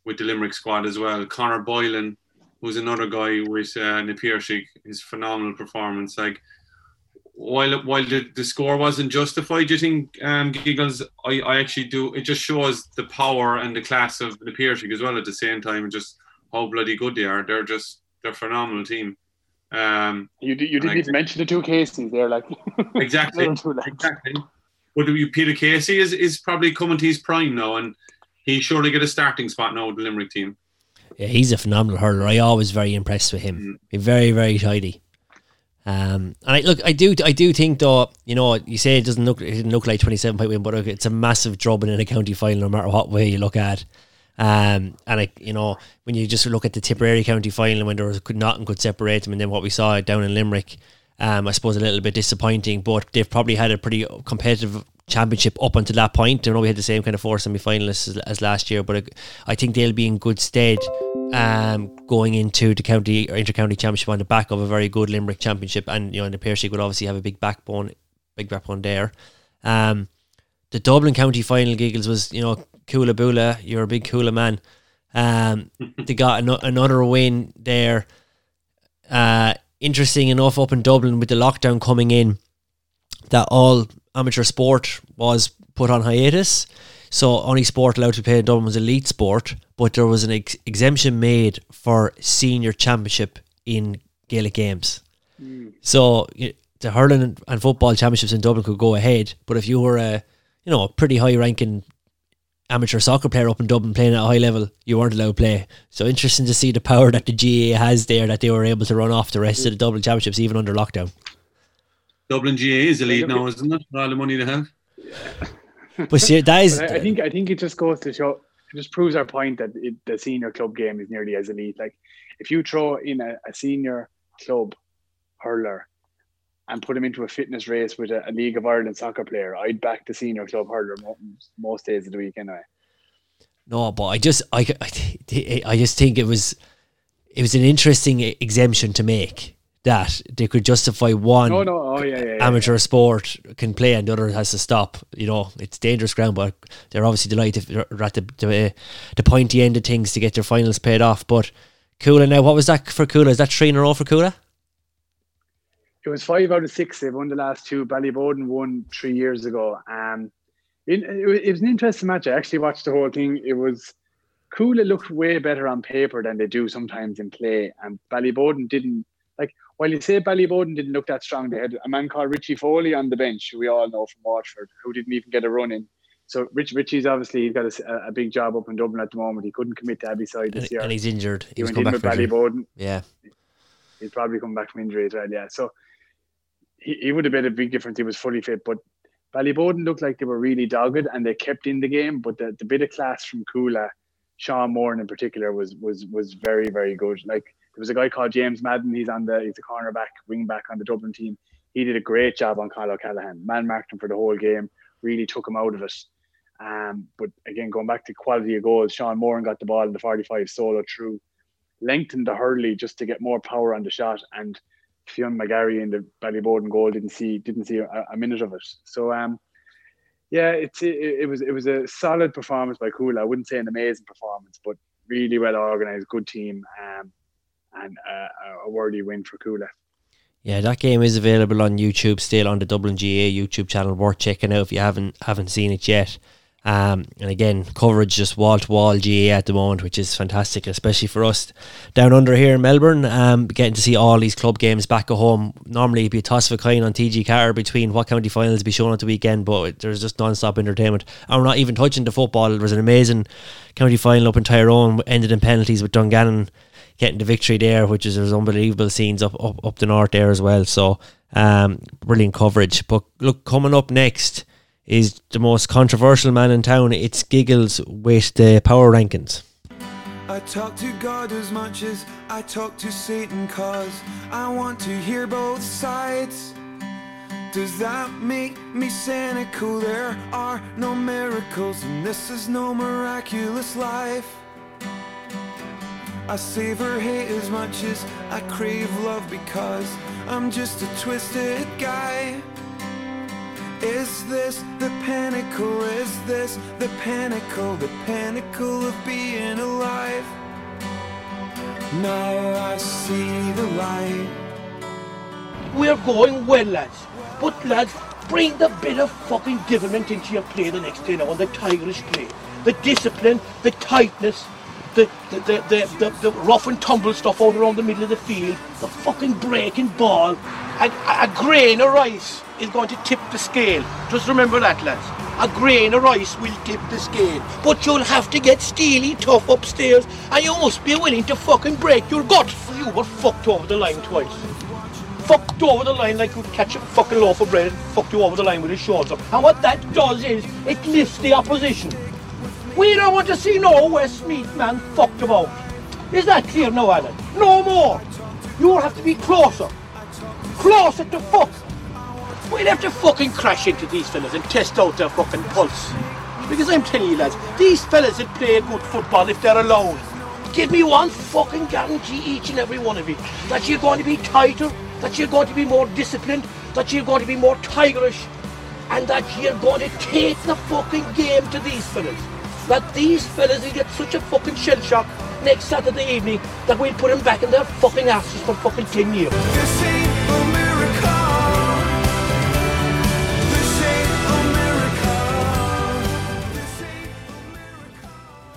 with the Limerick squad as well. Conor Boylan, who's another guy with uh, Napier his phenomenal performance. Like while while the, the score wasn't justified, do you think um, Giggles? I, I actually do. It just shows the power and the class of the as well at the same time, and just how bloody good they are. They're just they're a phenomenal team. Um, You, di- you didn't Like- even mention the two cases there, like exactly, Little exactly. But you, Peter Casey is, is probably coming to his prime now, and he surely get a starting spot now with the Limerick team. Yeah, he's a phenomenal hurler. I always very impressed with him. He's very, very tidy. Um, and I look, I do, I do think though, you know, you say it doesn't look, it didn't look like twenty seven point win, but it's a massive drubbing in a county final, no matter what way you look at. Um, and I, you know, when you just look at the Tipperary county final when there was could not and could separate them, and then what we saw down in Limerick, um, I suppose a little bit disappointing, but they've probably had a pretty competitive championship up until that point. I know we had the same kind of four semi finalists as, as last year, but I, I think they'll be in good stead um, going into the county or inter-county championship on the back of a very good Limerick championship, and you know, and the Piarsaigh would obviously have a big backbone, big backbone there. Um, the Dublin County final giggles was you know Cuala Bula, you're a big Cuala man. Um, they got an- another win there. Uh, interesting enough, up in Dublin with the lockdown coming in, that all amateur sport was put on hiatus. So only sport allowed to play in Dublin was elite sport, but there was an ex- exemption made for senior championship in Gaelic games. So y- the hurling and- and football championships in Dublin could go ahead, but if you were a you know a pretty high ranking amateur soccer player up in Dublin playing at a high level, you weren't allowed to play. So interesting to see the power that the GAA has there that they were able to run off the rest of the Dublin championships even under lockdown. Dublin GAA is elite look now, isn't it? For all the money they have. But see, that is But I, I think I think it just goes to show it just proves our point that it, the senior club game is nearly as elite. Like if you throw in a, a senior club hurler and put him into a fitness race with a, a League of Ireland soccer player, I'd back the senior club hurler mo- most days of the week anyway. No, but I just I, I, I just think it was it was an interesting exemption to make that they could justify one No, no. Oh, yeah, yeah. yeah. amateur sport can play and the other has to stop. You know, it's dangerous ground, but they're obviously delighted they're at the, the, uh, the pointy end of things to get their finals paid off. But Cuala now, what was that for Cuala? Is that three in a row for Cuala? It was five out of six. They've won the last two. Ballyboden won three years ago. Um, it, it, was- an interesting match. I actually watched the whole thing. It was cool. It looked way better on paper than they do sometimes in play. And Ballyboden didn't like. While you say Ballyboden didn't look that strong, they had a man called Richie Foley on the bench, who we all know from Waterford, who didn't even get a run in. So Rich Richie's obviously he's got a, a- big job up in Dublin at the moment. He couldn't commit to Abbey side this And, year. and he's injured. he He went in with. Ballyboden. Yeah. he'll probably come back from injury as well. Yeah, so he, would have made a big difference. He was fully fit, but Ballyboden looked like they were really dogged and they kept in the game. But the, the bit of class from Cuala, Sean Moore in particular, was was was very very good. Like there was a guy called James Madden. He's on the he's a cornerback, wing back on the Dublin team. He did a great job on Kyle O'Callaghan. Man marked him for the whole game. Really took him out of it. Um, but again, going back to quality of goals, Sean Moran got the ball in the 45 solo through lengthened the hurley just to get more power on the shot. And Fionn McGarry in the Ballyboden goal didn't see didn't see a, a minute of it. So um, yeah, it's it, it was it was a solid performance by Cuala. I wouldn't say an amazing performance, but really well organised, good team, um, and uh, a worthy win for Cuala. Yeah, that game is available on YouTube still on the Dublin GAA YouTube channel. Worth checking out if you haven't haven't seen it yet. Um, and again, coverage just wall to wall GAA at the moment, which is fantastic, especially for us down under here in Melbourne. Um, getting to see all these club games back at home. Normally, it'd be a toss of a coin on TG Ceathair between what county finals be shown at the weekend, but there's just non stop entertainment. And we're not even touching the football. There was an amazing county final up in Tyrone, ended in penalties with Dungannon getting the victory there, which is there's unbelievable scenes up, up up the north there as well. So um, brilliant coverage. But look, coming up next is the most controversial man in town. It's Giggles with the power rankings. I talk to God as much as I talk to Satan, cause I want to hear both sides. Does that make me cynical? There are no miracles, and this is no miraculous life. I savor hate as much as I crave love because I'm just a twisted guy. Is this the pinnacle? Is this the pinnacle? The pinnacle of being alive? Now I see the light. We're going well, lads. But, lads, bring the bit of fucking devilment into your play the next day now, and the tigerish play. The discipline, the tightness, the, the, the, the, the, the rough and tumble stuff out around the middle of the field, the fucking breaking ball. A, a grain of rice is going to tip the scale. Just remember that, lads. A grain of rice will tip the scale. But you'll have to get steely tough upstairs, and you must be willing to fucking break your gut. You were fucked over the line twice fucked over the line like you'd catch a fucking loaf of bread and fucked you over the line with his shoulder. And what that does is it lifts the opposition. We don't want to see no Westmeath man fucked about. Is that clear now, Alan? No more. You'll have to be closer. Closer the fuck. We'll have to fucking crash into these fellas and test out their fucking pulse. Because I'm telling you lads, these fellas that play good football if they're alone. Give me one fucking guarantee each and every one of you that you're going to be tighter, that you're going to be more disciplined, that you're going to be more tigerish, and that you're going to take the fucking game to these fellas. That these fellas will get such a fucking shell shock next Saturday evening that we'll put them back in their fucking asses for fucking 10 years.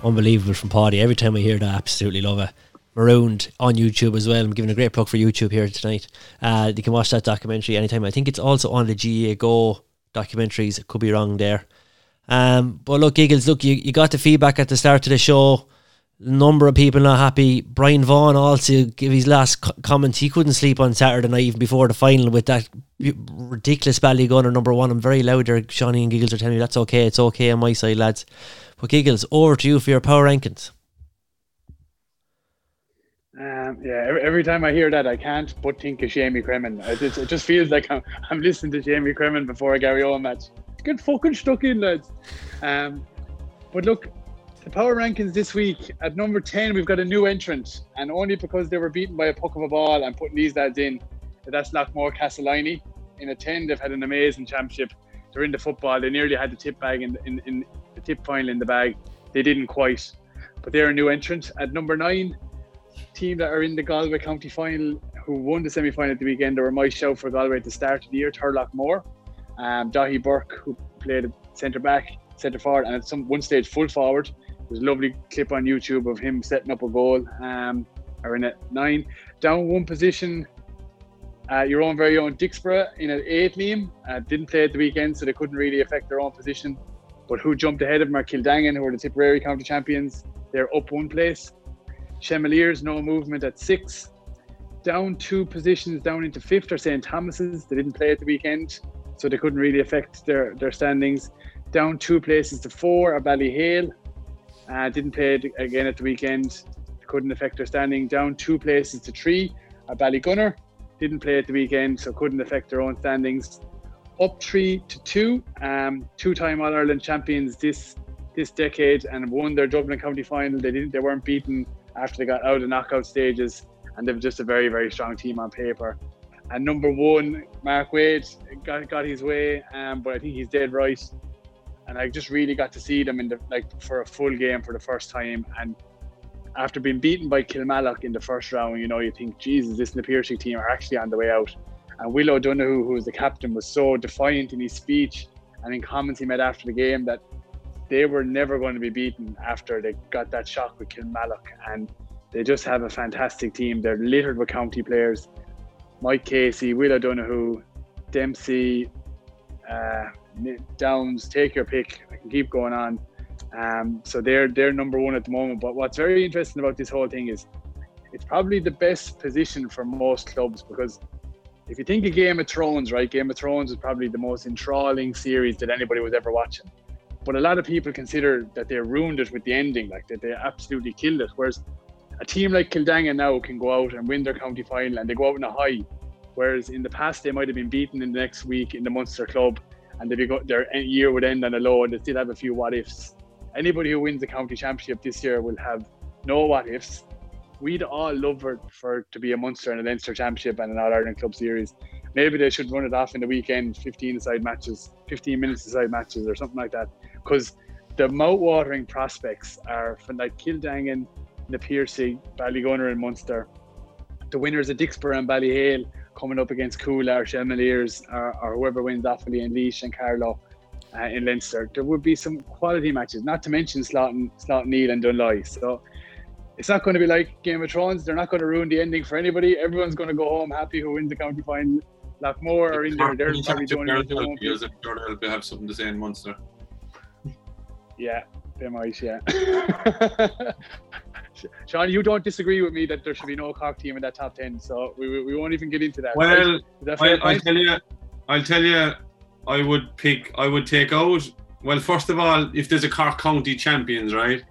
Unbelievable from Paddy. Every time I hear that, I absolutely love it. Marooned on YouTube as well. I'm giving a great plug for YouTube here tonight. Uh, you can watch that documentary anytime. I think it's also on the GAA Go documentaries. It could be wrong there. Um, but look, Giggles, look, you, you got the feedback at the start of the show. Number of people not happy. Brian Vaughan also give his last co- comments. He couldn't sleep on Saturday night even before the final with that ridiculous Ballygunner number one. I'm very loud there. Shawnee and Giggles are telling me that's okay. It's okay on my side, lads. But Giggles, over to you for your power rankings. Um, yeah, every, every time I hear that, I can't but think of Jamie Cremin. It, it, just feels like I'm, I'm listening to Jamie Cremin before a Gary Owen match. Get fucking stuck in, lads. Um, but look, the power rankings this week at number 10, we've got a new entrant. And only because they were beaten by a puck of a ball, I'm putting these lads in. That's Loughmore Castleiney. In a 10, they've had an amazing championship. They're in the football. They nearly had the tip bag in, in, in the tip final in the bag. They didn't quite, but they're a new entrant. At number nine, team that are in the Galway County final who won the semi final at the weekend. They were my show for Galway at the start of the year, Turloughmore. Um, Dáithí Burke, who played centre back, centre forward, and at some one stage full forward. There's a lovely clip on YouTube of him setting up a goal. Um, are in at nine, down one position. Uh, your own very own Dicksboro in at eight, Liam. Uh, didn't play at the weekend, so they couldn't really affect their own position. But who jumped ahead of them are Kildangan, who are the Tipperary County champions. They're up one place. Chemaliers, no movement at six. Down two positions down into fifth are St. Thomas's. They didn't play at the weekend, so they couldn't really affect their, their standings. Down two places to four are Ballyhale. Uh, didn't play again at the weekend. Couldn't affect their standing. Down two places to three are Ballygunner. Didn't play at the weekend, so couldn't affect their own standings. Up three to two. Um, two-time All Ireland champions this this decade and won their Dublin County final. They didn't. They weren't beaten after they got out of the knockout stages, and they've just a very very strong team on paper. And number one, Mark Wade got got his way, um, but I think he's dead right. And I just really got to see them in the like for a full game for the first time. And after being beaten by Kilmallock in the first round, you know, you think, Jesus, this Na Piarsaigh team are actually on the way out. And Will O'Donoghue, who was the captain, was so defiant in his speech and in comments he made after the game that they were never going to be beaten after they got that shock with Kilmallock. And they just have a fantastic team. They're littered with county players. Mike Casey, Will O'Donoghue, Dempsey, uh, Downes, take your pick. I can keep going on. Um, so they're they're number one at the moment. But what's very interesting about this whole thing is it's probably the best position for most clubs because if you think of Game of Thrones, right? Game of Thrones is probably the most enthralling series that anybody was ever watching. But a lot of people consider that they ruined it with the ending, like that they absolutely killed it. Whereas a team like Kildangan now can go out and win their county final and they go out in a high. Whereas in the past they might have been beaten in the next week in the Munster club and they go, their year would end on a low and they still have a few what ifs. Anybody who wins the county championship this year will have no what ifs. We'd all love for, for to be a Munster and a Leinster championship and an All Ireland Club Series. Maybe they should run it off in the weekend, 15 side matches, 15 minutes side matches or something like that. Because the mouth-watering prospects are from like Kildangan, Na Piarsaigh, Ballygunner and Munster. The winners of Dicksboro and Ballyhale coming up against Cuala or or, or whoever wins Offaly and Laois and Carlow uh, in Leinster. There would be some quality matches, not to mention Slot Slaughtneil and Dunloy. So it's not going to be like Game of Thrones. They're not going to ruin the ending for anybody. Everyone's going to go home happy who wins the county final. Loughmore are in there. They're probably the only ones won't be. Because I'm sure they'll have something to say in Munster. Yeah, they might, yeah. Sean, you don't disagree with me that there should be no cock team in that top 10, so we, we, won't even get into that. Well, right? That I, I'll tell you, I'll tell you, I would pick, I would take out. Well, first of all, if there's a Cork County champions, right?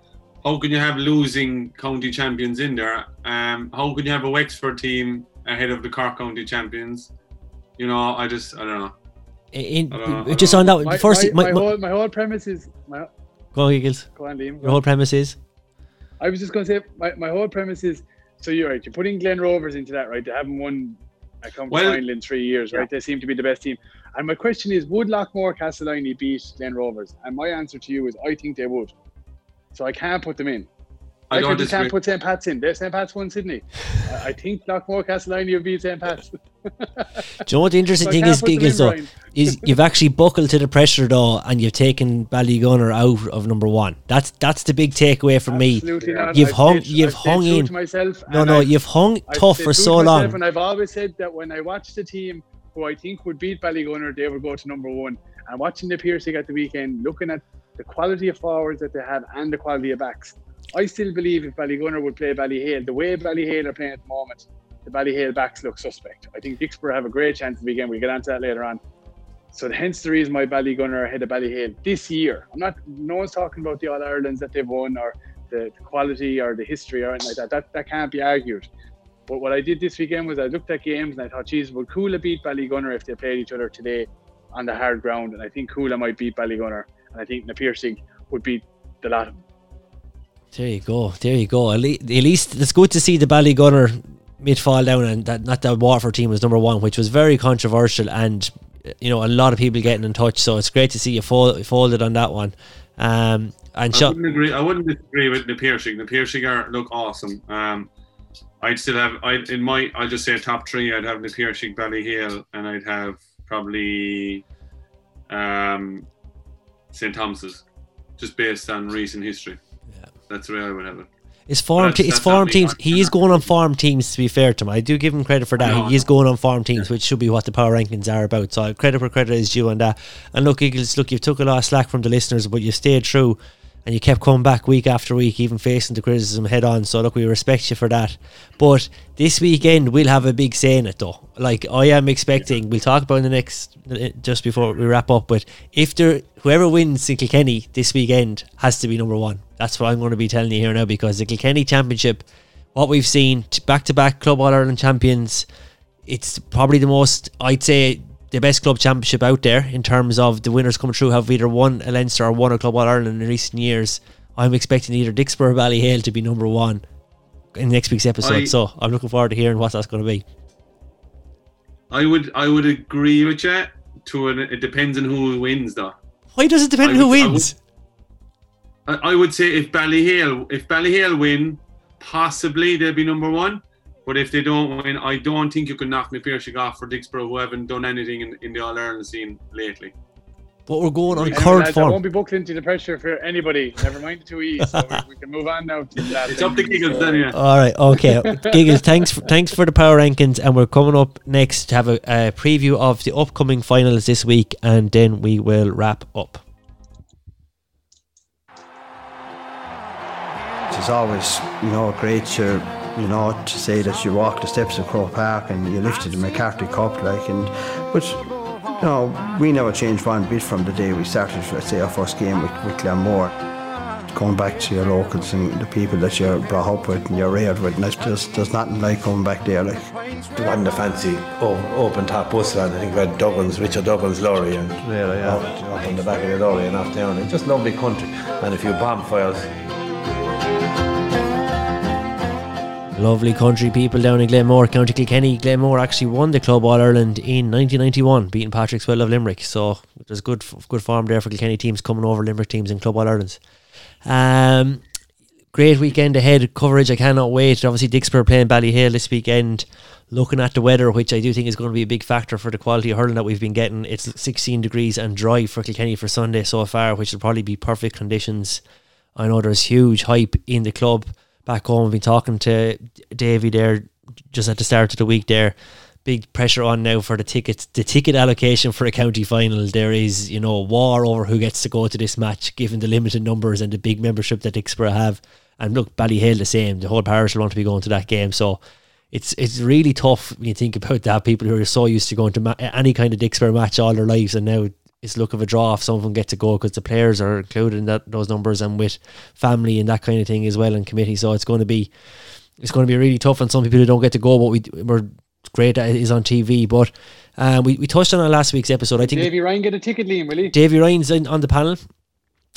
How can you have losing county champions in there? Um, how can you have a Wexford team ahead of the Cork County champions? You know, I just, I don't know. In, I don't know, I just don't on that, my, first, my, my, my my- whole, my whole premise is my, go on, Eagles. go on, Liam. go Your on. whole premise is I was just going to say my, my whole premise is so you're right. You're putting Glen Rovers into that, right? They haven't won a county Well- final in three years, right? They seem to be the best team. And my question is, would Loughmore Castleiney beat Glen Rovers? And my answer to you is, I think they would. So I can't put them in. I Like don't just can't put St. Pat's in. There's St. Pat's won Sydney. I I think Loughmore Castleiney will beat St. Pat's. Do you know what the interesting So thing can't is, put them Giggles, in, though? Is you've actually buckled to the pressure though, and you've taken Ballygunner out of number one. That's that's the big takeaway for me. Absolutely not. You've I've hung- stayed- you've I've hung in. To myself, No, no, I've- you've hung I've tough for so to long. And I've always said that when I watched the team who I think would beat Ballygunner, they would go to number one. And watching the Piarsaigh at the weekend, looking at the quality of forwards that they have and the quality of backs, I still believe if Ballygunner would play Ballyhale, the way Ballyhale are playing at the moment, the Ballyhale backs look suspect. I think Dicksboro have a great chance this weekend. We'll get onto that later on. So hence the reason why Ballygunner are ahead of Ballyhale this year. I'm not. No one's talking about the All Irelands that they've won or the, the quality or the history or anything like that. That that can't be argued. But what I did this weekend was I looked at games and I thought, geez, would Cuala beat Ballygunner if they played each other today on the hard ground? And I think Cuala might beat Ballygunner, and I think Na Piarsaigh would be the lot. There you go. There you go. At least, at least it's good to see the Ballygunner mid fall down and that not that Waterford team was number one, which was very controversial and you know a lot of people getting in touch. So it's great to see you fold, folded on that one. Um, and I Sha- wouldn't agree. I wouldn't disagree with the Piarsaigh. The Piarsaigh are look awesome. Um, I'd still have. I in my. I'll just say top three. I'd have the Piarsaigh, Ballyhale, and I'd have probably um, St Thomas's, just based on recent history. Yeah. That's the way I would have it. It's farm. Te- it's farm teams. He is going on farm teams. To be fair to him, I do give him credit for that. he is going on farm teams, which should be what the power rankings are about. So credit where credit is due on that. And look, Eagles, look, you've took a lot of slack from the listeners, but you stayed true, and you kept coming back week after week, even facing the criticism head on. So look, we respect you for that. But this weekend we'll have a big say in it, though. Like I am expecting, we'll talk about in the next just before we wrap up. But if there, whoever wins in Kilkenny this weekend has to be number one. That's what I'm going to be telling you here now because the Kilkenny Championship, what we've seen back to back Club All Ireland champions, it's probably the most I'd say the best club championship out there in terms of the winners coming through have either won a Leinster or won a Club All Ireland in recent years. I'm expecting either Dicksboro or Ballyhale to be number one in next week's episode. I- so I'm looking forward to hearing what that's going to be. I would. I would agree with you. To an, it depends on who wins, though. Why does it depend I on who would- wins? I, I would say if Ballyhale, if Ballyhale win, possibly they'll be number one. But if they don't win, I don't think you can knock McPherson off for Dicksboro, who haven't done anything in, in the All Ireland scene lately. But we're going on Anyway, current lads, I won't be booked into the pressure for anybody. Never mind the two E's. So we, we can move on now. To the It's up to. Giggles So- then, yeah. All right, okay. Giggles, thanks for, thanks for the power rankings, and we're coming up next to have a, a preview of the upcoming finals this week, and then we will wrap up. It's always, you know, a great to, you know, to say that you walk the steps of Croke Park and you lifted the McCarthy Cup, like, and, but, you know, we never changed one bit from the day we started, let's say, our first game with, with Glenmore. Going back to your locals and the people that you're brought up with and you're reared with, and there's, there's, there's nothing like coming back there, like. It wasn't a fancy o- open top bus van. I think we had Duggan's, Richard Duggan's lorry and Really, yeah. up, up on the back of the lorry and off down. It's just lovely country and a few bonfires. Lovely country people down in Glenmore, County Kilkenny. Glenmore actually won the Club All Ireland in 1991, beating Patrick's Well of Limerick. So there's good good form there for Kilkenny teams coming over Limerick teams in Club All Irelands. Um, great weekend ahead coverage. I cannot wait. Obviously, Dicksboro playing Ballyhale this weekend. Looking at the weather, which I do think is going to be a big factor for the quality of hurling that we've been getting. It's 16 degrees and dry for Kilkenny for Sunday so far, which will probably be perfect conditions. I know there's huge hype in the club back home. Been talking to Davey there just at the start of the week there. Big pressure on now for the tickets. The ticket allocation for a county final. There is, you know, a war over who gets to go to this match, given the limited numbers and the big membership that Dicksboro have. And look, Ballyhale the same. The whole parish will want to be going to that game. So it's it's really tough when you think about that. People who are so used to going to ma- any kind of Dicksboro match all their lives, and now it's look of a draw if some of them get to go because the players are included in that those numbers and with family and that kind of thing as well and committee. So it's going to be it's going to be really tough on some people who don't get to go. But we we're great that it is on TV. But um, we we touched on it last week's episode. I think Davy Ryan get a ticket, Liam, will he? Davy Ryan's in, on the panel.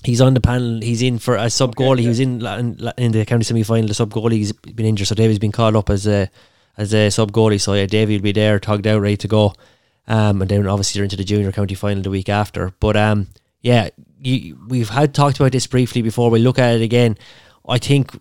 He's on the panel. He's in for a sub goalie. Okay, He was in in, in the county semi final. The sub goalie. He's been injured, so Davy's been called up as a as a sub goalie. So yeah, Davy will be there, tugged out, ready to go. Um, and then obviously they're into the junior county final the week after. But um, yeah, you, we've had talked about this briefly before. We look at it again. I think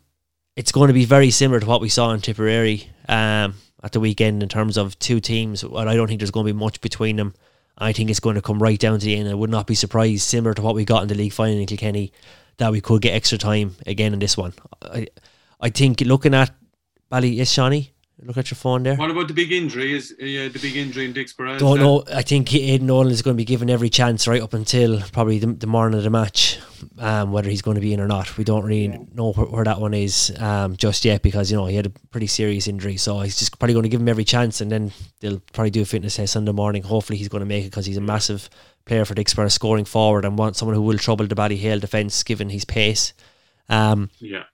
it's going to be very similar to what we saw in Tipperary um, at the weekend in terms of two teams. Well, I don't think there's going to be much between them. I think it's going to come right down to the end. I would not be surprised, similar to what we got in the league final in Kilkenny, that we could get extra time again in this one. I, I think looking at Bally, look at your phone there. What about the big injury? Is uh, the big injury in Dicksboro? is Don't know. I think Aidan Nolan is going to be given every chance right up until probably the, the morning of the match, um, whether he's going to be in or not. We don't really know where, where that one is um, just yet because you know he had a pretty serious injury, so he's just probably going to give him every chance, and then they'll probably do a fitness test Sunday morning. Hopefully, he's going to make it because he's a massive player for Dicksboro, scoring forward and want someone who will trouble the Ballyhale defence given his pace. Um, Yeah.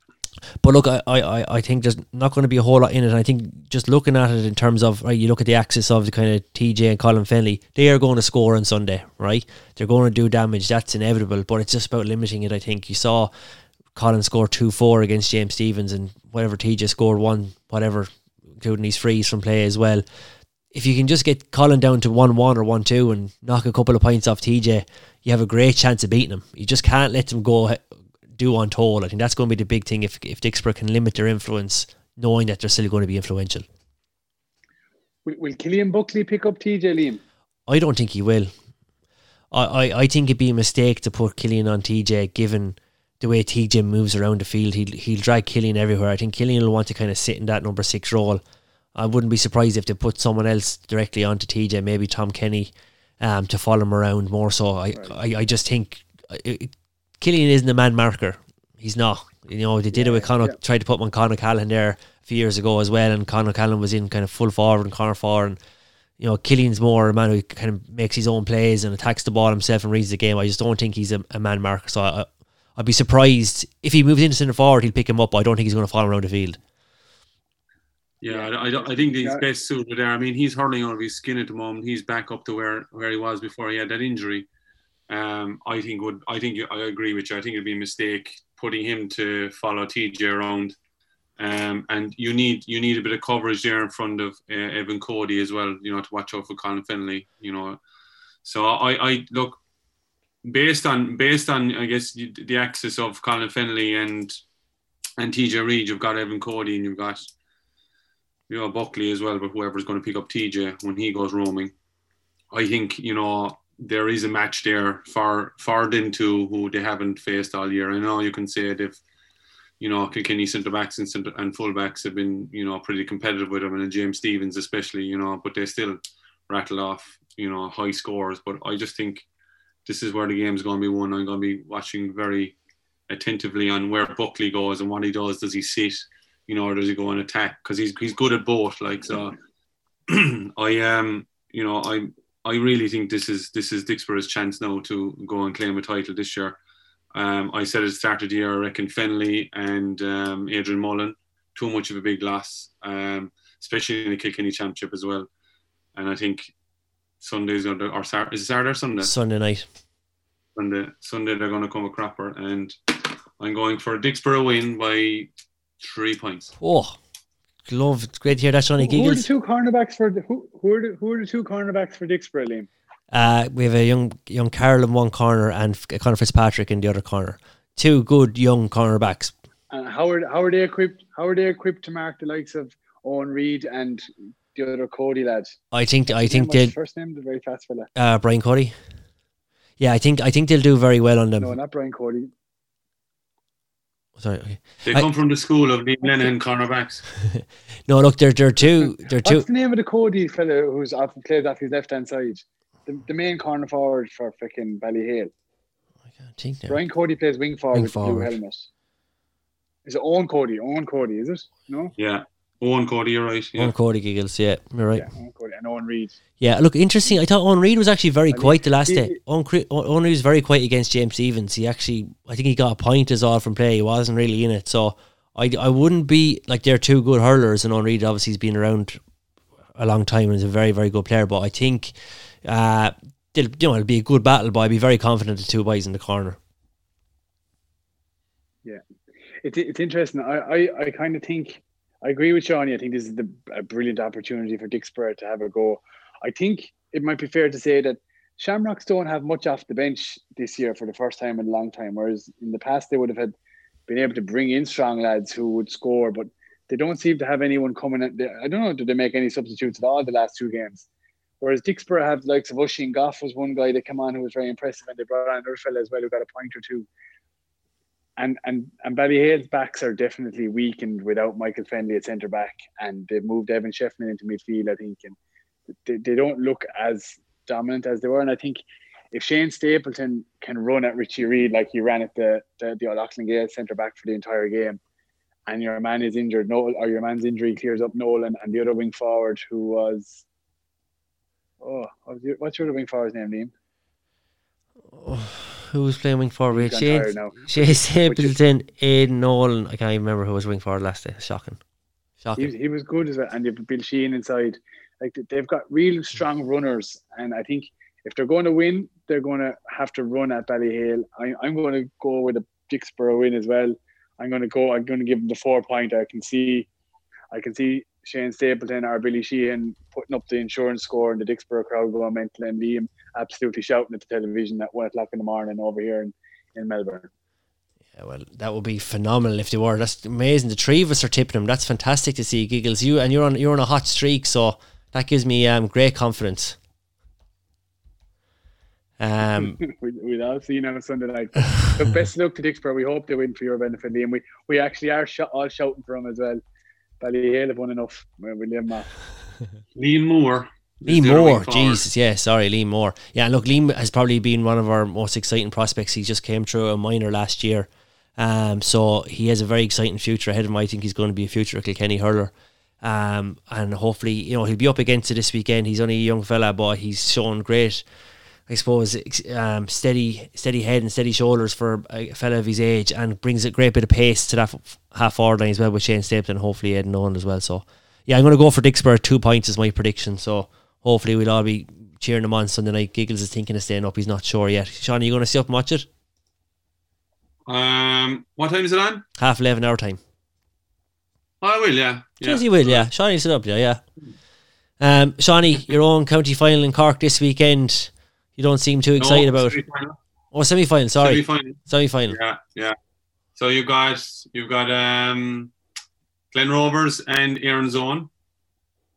But look, I, I, I think there's not going to be a whole lot in it. I think just looking at it in terms of right, you look at the axis of the kind of TJ and Colin Fennelly, they are going to score on Sunday, right? They're going to do damage. That's inevitable. But it's just about limiting it. I think you saw Colin score two four against James Stephens, and whatever TJ scored one, whatever including these frees from play as well. If you can just get Colin down to 1 1 or 1 2 and knock a couple of points off TJ, you have a great chance of beating him. You just can't let them go do untold. I think that's going to be the big thing if, if Dicksboro can limit their influence, knowing that they're still going to be influential. Will, will Killian Buckley pick up TJ Liam? I don't think he will. I, I, I think it'd be a mistake to put Killian on TJ given the way TJ moves around the field. He'll, he'll drag Killian everywhere. I think Killian will want to kind of sit in that number six role. I wouldn't be surprised if they put someone else directly onto TJ, maybe Tom Kenny, um, to follow him around more so. I, I, I just think it, Killian isn't a man marker. He's not. You know, they did it with Conor, yeah. tried to put him on Conor Callan there a few years ago as well, and Conor Callan was in kind of full forward and corner forward. And, you know, Killian's more a man who kind of makes his own plays and attacks the ball himself and reads the game. I just don't think he's a, a man marker. So I, I'd be surprised if he moves into centre forward, he'll pick him up. I don't think he's going to follow around the field. Yeah, I, I, I think he's best suited there. I mean, he's hurling out of his skin at the moment. He's back up to where, where he was before he had that injury. Um, I think would I think I agree with you. I think it'd be a mistake putting him to follow TJ around. Um, and you need you need a bit of coverage there in front of uh, Evan Cody as well. You know to watch out for Colin Fennelly. You know, so I, I look based on based on I guess the axis of Colin Fennelly and and TJ Reid. You've got Evan Cody and you've got you know Buckley as well. But whoever's going to pick up TJ when he goes roaming, I think you know there is a match there for for them who they haven't faced all year. I know you can say if you know Kilkenny centre backs and centre and full backs have been you know pretty competitive with them, and James Stephens especially, you know, but they still rattle off you know high scores. But I just think this is where the game's going to be won. I'm going to be watching very attentively on where Buckley goes and what he does. Does he sit? You know, or does he go and attack? Because he's he's good at both. Like so, I um you know I I really think this is this is Dicksboro's chance now to go and claim a title this year. Um, I said at the start of the year, I reckon Fennelly and um, Adrian Mullen too much of a big loss, um, especially in the Kilkenny Championship as well. And I think Sunday's going to, or Sar- is it Saturday or Sunday? Sunday night. Sunday, Sunday they're going to come a crapper, and I'm going for a Dicksboro win by three points. Oh, love. It's great to hear that, Johnny Who are the two cornerbacks for the, who, who are the, who are the two cornerbacks for Dicksboro, Liam? Uh, we have a young young Carroll in one corner and Conor Fitzpatrick in the other corner. Two good young cornerbacks. And how are how are they equipped? How are they equipped to mark the likes of Eoin Reid and the other Cody lads? I think I think they'll first name, the very fast fella. uh, Brian Cody. Yeah, I think I think they'll do very well on them. No, not Brian Cody. Sorry. okay. They I- come from the school of Liam Lennon cornerbacks. No, look, they're they're two they're two. What's the name of the Cody fella who's off plays off his left hand side? The, the main corner forward for freaking Ballyhale. I can't think now. Brian Cody plays wing forward Wing with the blue forward. helmet. Is it Eoin Cody? Eoin Cody, is it? No? Yeah. Eoin Cody, you're right. Yeah. One Cody Giggles, yeah, you're right. Yeah, Eoin Cody and Eoin Reid. Yeah, look, interesting. I thought Eoin Reid was actually very I mean, quiet the last he- day. Owen, Cre- Eoin Reid was very quiet against James Stephens. He actually, I think he got a point as all from play. He wasn't really in it. So I, I wouldn't be like they're two good hurlers. And Eoin Reid obviously has been around a long time and is a very, very good player. But I think, uh, they'll, you know, it'll be a good battle. But I'd be very confident the two boys in the corner. Yeah, it's it's interesting. I, I, I kind of think I agree with Shawnee. I think this is the, a brilliant opportunity for Dicksboro to have a go. I think it might be fair to say that Shamrocks don't have much off the bench this year for the first time in a long time. Whereas in the past they would have had been able to bring in strong lads who would score, but they don't seem to have anyone coming. In. They, I don't know. Did they make any substitutes at all the last two games? Whereas Dicksboro have the likes of Oisin Goff was one guy that came on who was very impressive, and they brought on another fella as well who got a point or two. And and and Ballyhale's backs are definitely weakened without Michael Fennelly at centre back, and they've moved Evan Shefflin into midfield, I think, and they, they don't look as dominant as they were. And I think if Shane Stapleton can run at Richie Reid like he ran at the the, the Auckland Gale centre back for the entire game, and your man is injured, no, or your man's injury clears up Nolan, and the other wing forward who was, oh, what was your, what's your other wing forward's name, Liam? Oh, Who was playing wing forward? He's gone Shane. Shane Stapleton, Aidan Nolan. I can't even remember who was wing forward last day. Shocking. Shocking. He, he was good as well, and you've Bill Sheehan inside. Like they- they've got real strong runners, and I think if they're going to win, they're going to have to run at Ballyhale. I, I'm going to go with a Dicksboro win as well. I'm going to go. I'm going to give them the four point. I can see, I can see Shane Stapleton or Billy Sheehan putting up the insurance score and the Dicksboro crowd going mental and Liam absolutely shouting at the television at one o'clock in the morning over here in, in Melbourne. Yeah, well, that would be phenomenal if they were. That's amazing. The three of us are tipping them. That's fantastic to see, Giggles. You and you're on you're on a hot streak, so that gives me um, great confidence. Um, we, we'll all see you on a Sunday night. but best of luck to Dicksboro. We hope they win for your benefit, Liam. We we actually are sh- all shouting for them as well. Ballyhale have won enough. We'll leave them. Liam Moore. Lee is the other Moore, wing. Jesus, yeah, sorry, Lee Moore. Yeah, look, Lee has probably been one of our most exciting prospects. He just came through a minor last year, um, so he has a very exciting future ahead of him. I think he's going to be a future Kilkenny hurler, um, and hopefully, you know, he'll be up against it this weekend. He's only a young fella, but he's shown great. I suppose um, steady, steady head and steady shoulders for a fella of his age, and brings a great bit of pace to that half forward line as well with Shane Stapleton. Hopefully, Ed Nolan as well. So, yeah, I'm going to go for Dicksboro. Two points is my prediction. So, hopefully, we'll all be cheering him on Sunday night. Giggles is thinking of staying up. He's not sure yet. Sean, are you going to stay up and watch it? Um, what time is it on? Half 11 hour time. Oh, I will, yeah. Sure as he will, yeah. Shawnee sit up, yeah, yeah. Um, Shawnee, your own county final in Cork this weekend. You don't seem too excited about it. Semi-final. Oh, semi final, sorry. Semi-final. Semi final. Yeah, yeah. So you got you've got um, Glen Rovers and Erin's Own.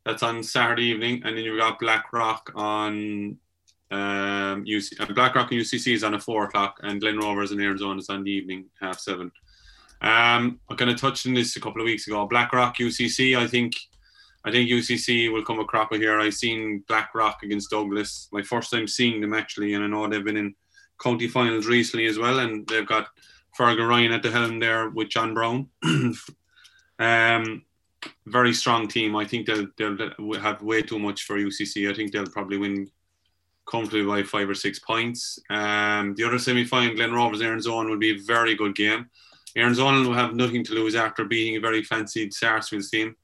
That's on Saturday evening, and then you've got Blackrock on um, UC, uh, Blackrock and UCC is on at four o'clock, and Glen Rovers and Erin's Own is on the evening, half seven. Um, I kind of touched on this a couple of weeks ago. Blackrock UCC, I think, I think UCC will come a cropper here. I've seen Blackrock against Douglas, my first time seeing them actually, and I know they've been in county finals recently as well, and they've got Fergal Ryan at the helm there with John Brown. um, very strong team. I think they'll, they'll have way too much for UCC. I think they'll probably win comfortably by five or six points. Um, the other semi-final, Glen Rovers Erin's Own, will be a very good game. Erin's Own will have nothing to lose after beating a very fancied Sarsfields team.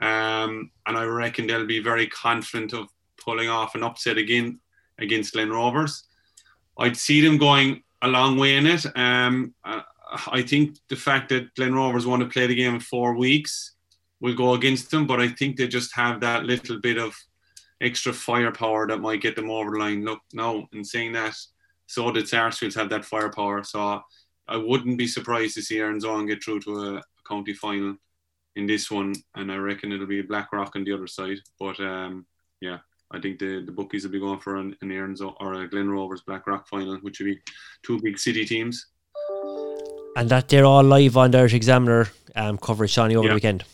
Um, and I reckon they'll be very confident of pulling off an upset again against Glen Rovers. I'd see them going a long way in it. Um, uh, I think the fact that Glen Rovers want to play the game in four weeks will go against them, but I think they just have that little bit of extra firepower that might get them over the line. Look, no, in saying that, so did Sarsfields have that firepower. So I wouldn't be surprised to see Erin's Own get through to a county final in this one, and I reckon it'll be Blackrock on the other side. But um, yeah, I think the, the bookies will be going for an, an Aaron's or a Glen Rovers Blackrock final, which would be two big city teams. And that they're all live on the Irish Examiner um, coverage, Shawnee, over Yeah. the weekend.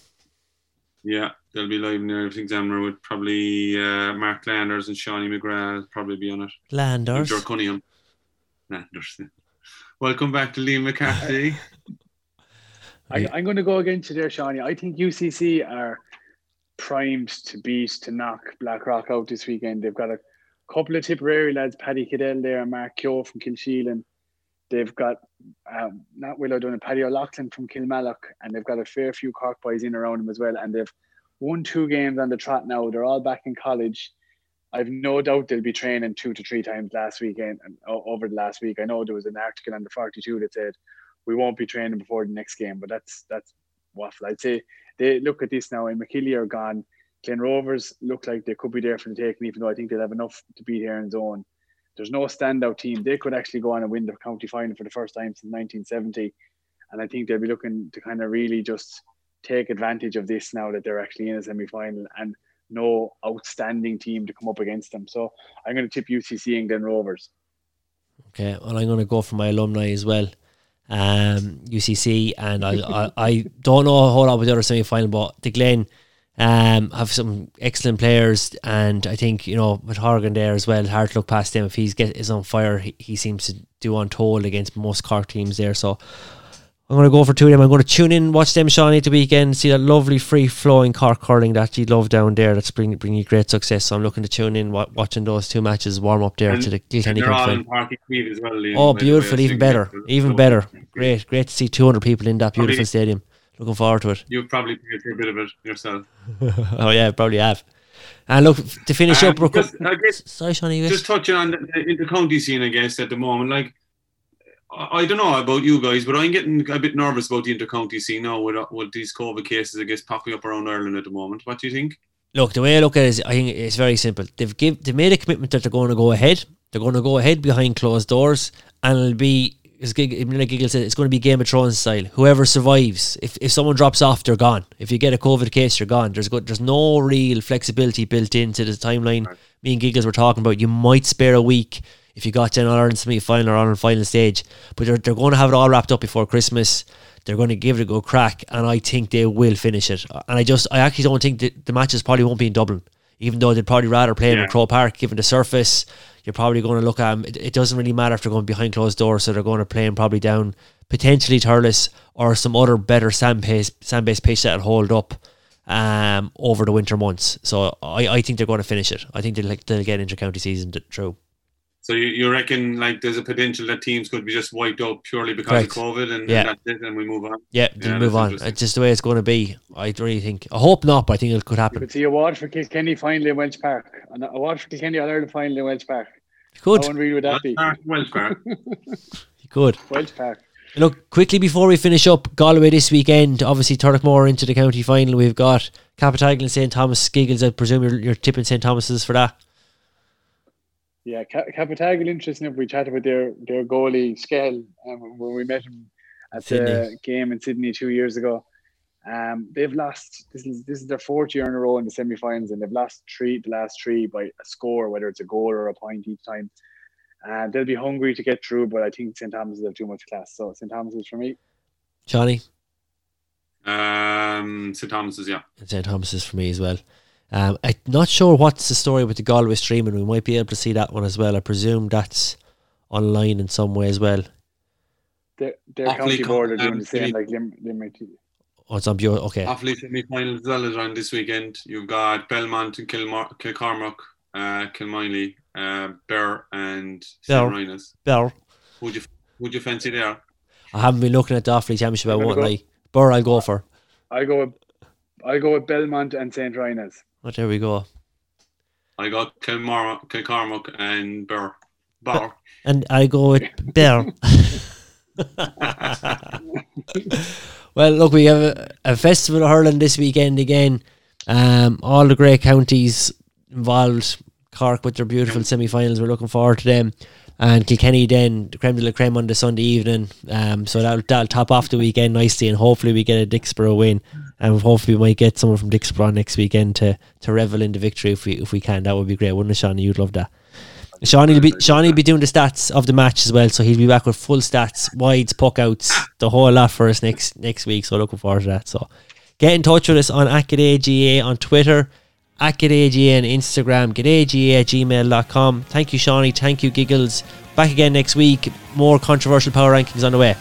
Yeah, they'll be live in the Irish Examiner with probably uh, Mark Landers and Shawnee McGrath probably be on it. Landers. George Cunningham. Landers. Welcome back to Liam McCarthy. I, I'm going to go against you there, Shawnee. I think UCC are primed to beat to knock Blackrock out this weekend. They've got a couple of Tipperary lads, Paddy Cadell there, and Mark Keogh from Kilsheelan. They've got um, not Will O'Donoghue, Paddy O'Loughlin from Kilmallock, and they've got a fair few Cork boys in around them as well. And they've won two games on the trot now. They're all back in college. I've no doubt they'll be training two to three times last weekend and over the last week. I know there was an article on the 42 that said we won't be training before the next game, but that's that's waffle. I'd say they look at this now and McKinley are gone. Glen Rovers look like they could be there for the taking, even though I think they'll have enough to beat Erin's Own. There's no standout team. They could actually go on and win the county final for the first time since 1970. And I think they'll be looking to kind of really just take advantage of this now that they're actually in a semi final and no outstanding team to come up against them. So I'm going to tip UCC and Glen Rovers. Okay, well, I'm going to go for my alumni as well. Um, UCC, and I, I, I don't know a whole lot about the other semi final, but the Glen um, have some excellent players, and I think you know with Horgan there as well. Hard to look past him if he's get is on fire. He, he seems to do untold against most Cork teams there. So I'm going to go for two of them. I'm going to tune in, watch them, Shawnee, at the weekend, see that lovely free flowing Cork curling that you love down there. That's bring bring you great success. So I'm looking to tune in, wa- watching those two matches warm up there And- to the Kilkenny Cup all final. in as well. Liam, Oh, the beautiful! Even better, even better. Great, great to see 200 people in that beautiful Probably- stadium. Looking forward to it. You've probably paid a bit of it yourself. oh yeah, probably have. And look to finish Um, up. Just- I guess- sorry, you Just touching on the, the intercounty scene, I guess, at the moment. Like, I don't know about you guys, but I'm getting a bit nervous about the intercounty scene now with, with these COVID cases, I guess, popping up around Ireland at the moment. What do you think? Look, the way I look at it is, I think it's very simple. They've give they made a commitment that they're going to go ahead. They're going to go ahead behind closed doors, and it'll be as Gig- Giggle said, it's going to be Game of Thrones style. Whoever survives, if, if someone drops off, they're gone. If you get a COVID case, you're gone. There's good. There's no real flexibility built into the timeline. Me and Giggles were talking about. You might spare a week if you got to an Ireland semi final or Ireland final stage, but they're they're going to have it all wrapped up before Christmas. They're going to give it a go crack, and I think they will finish it. And I just, I actually don't think that the matches probably won't be in Dublin, even though they'd probably rather play Yeah. in Croke Park, given the surface. You're probably going to look at 'em. It, it doesn't really matter if they're going behind closed doors, so they're going to play 'em probably down potentially Thurles or some other better sand based sand based pitch that'll hold up um over the winter months. So I, I think they're going to finish it. I think they'll they'll get inter county season through. So you, you reckon like there's a potential that teams could be just wiped out purely because Correct. of COVID and, Yeah. and that's it, and we move on. Yeah, Yeah, move on. It's just the way it's going to be. I really think. I hope not, but I think it could You happen. could see a for Kilkenny finally in Walsh Park. And uh, a Waterford Kilkenny All Ireland final in Walsh Park. Could. How unreal would that be? Walsh Park. Good. Walsh Park. Look, quickly before we finish up, Galway this weekend, obviously Turloughmore into the county final. We've got Cappataggle and St Thomas Giggles. I presume you're, you're tipping St Thomas's for that. Yeah, Ca- Cappataggle, interesting if we chatted about their, their goalie, Skell, um, when we met him at the game in Sydney two years ago. Um, they've lost, this is this is their fourth year in a row in the semi finals, and they've lost three, the last three by a score, whether it's a goal or a point each time. Uh, they'll be hungry to get through, but I think St. Thomas have too much class. So St. Thomas is for me. Johnny Um, St Thomas's, yeah. and St Thomas's for me as well. Um, I'm not sure what's the story with the Galway streaming. We might be able to see that one as well. I presume that's online in some way as well. Their, their Offaly county co- board are doing um, the same like Lim- Limerick. Oh, it's on Bio. Okay. Offaly semi-finals as well as around this weekend. You've got Belmont and Kilmar- Kilcormac, uh, Kilminey, uh, Bear and Bear. St. Rynagh's. Bell. Who'd you, who'd you fancy there? I haven't been looking at the Offaly Championship. I I'm won't go- lie. Birr, I'll go for. I go with I go with Belmont and St. Rynagh's. Oh, there we go. I got Kilmar- Kilcormac and Bear. Bar. And I go with Bell. well, look, we have a, a festival of hurling this weekend again. Um, all the great counties involved. Cork with their beautiful semi-finals. We're looking forward to them. And Kilkenny then the creme de la creme on the Sunday evening. Um, so that'll, that'll top off the weekend nicely, and hopefully we get a Dicksboro win, and hopefully we might get someone from Dicksboro next weekend to to revel in the victory if we if we can. That would be great, wouldn't it, Shawnee? You'd love that. Shawnee will be Shawnee will be doing the stats of the match as well, so he'll be back with full stats, wides, puck outs, the whole lot for us next next week. So looking forward to that. So get in touch with us on ACADAGA on Twitter, ACADAGA on Instagram, getaga at gmail.com. Thank you, Shawnee. Thank you, Giggles. Back again next week. More controversial power rankings on the way.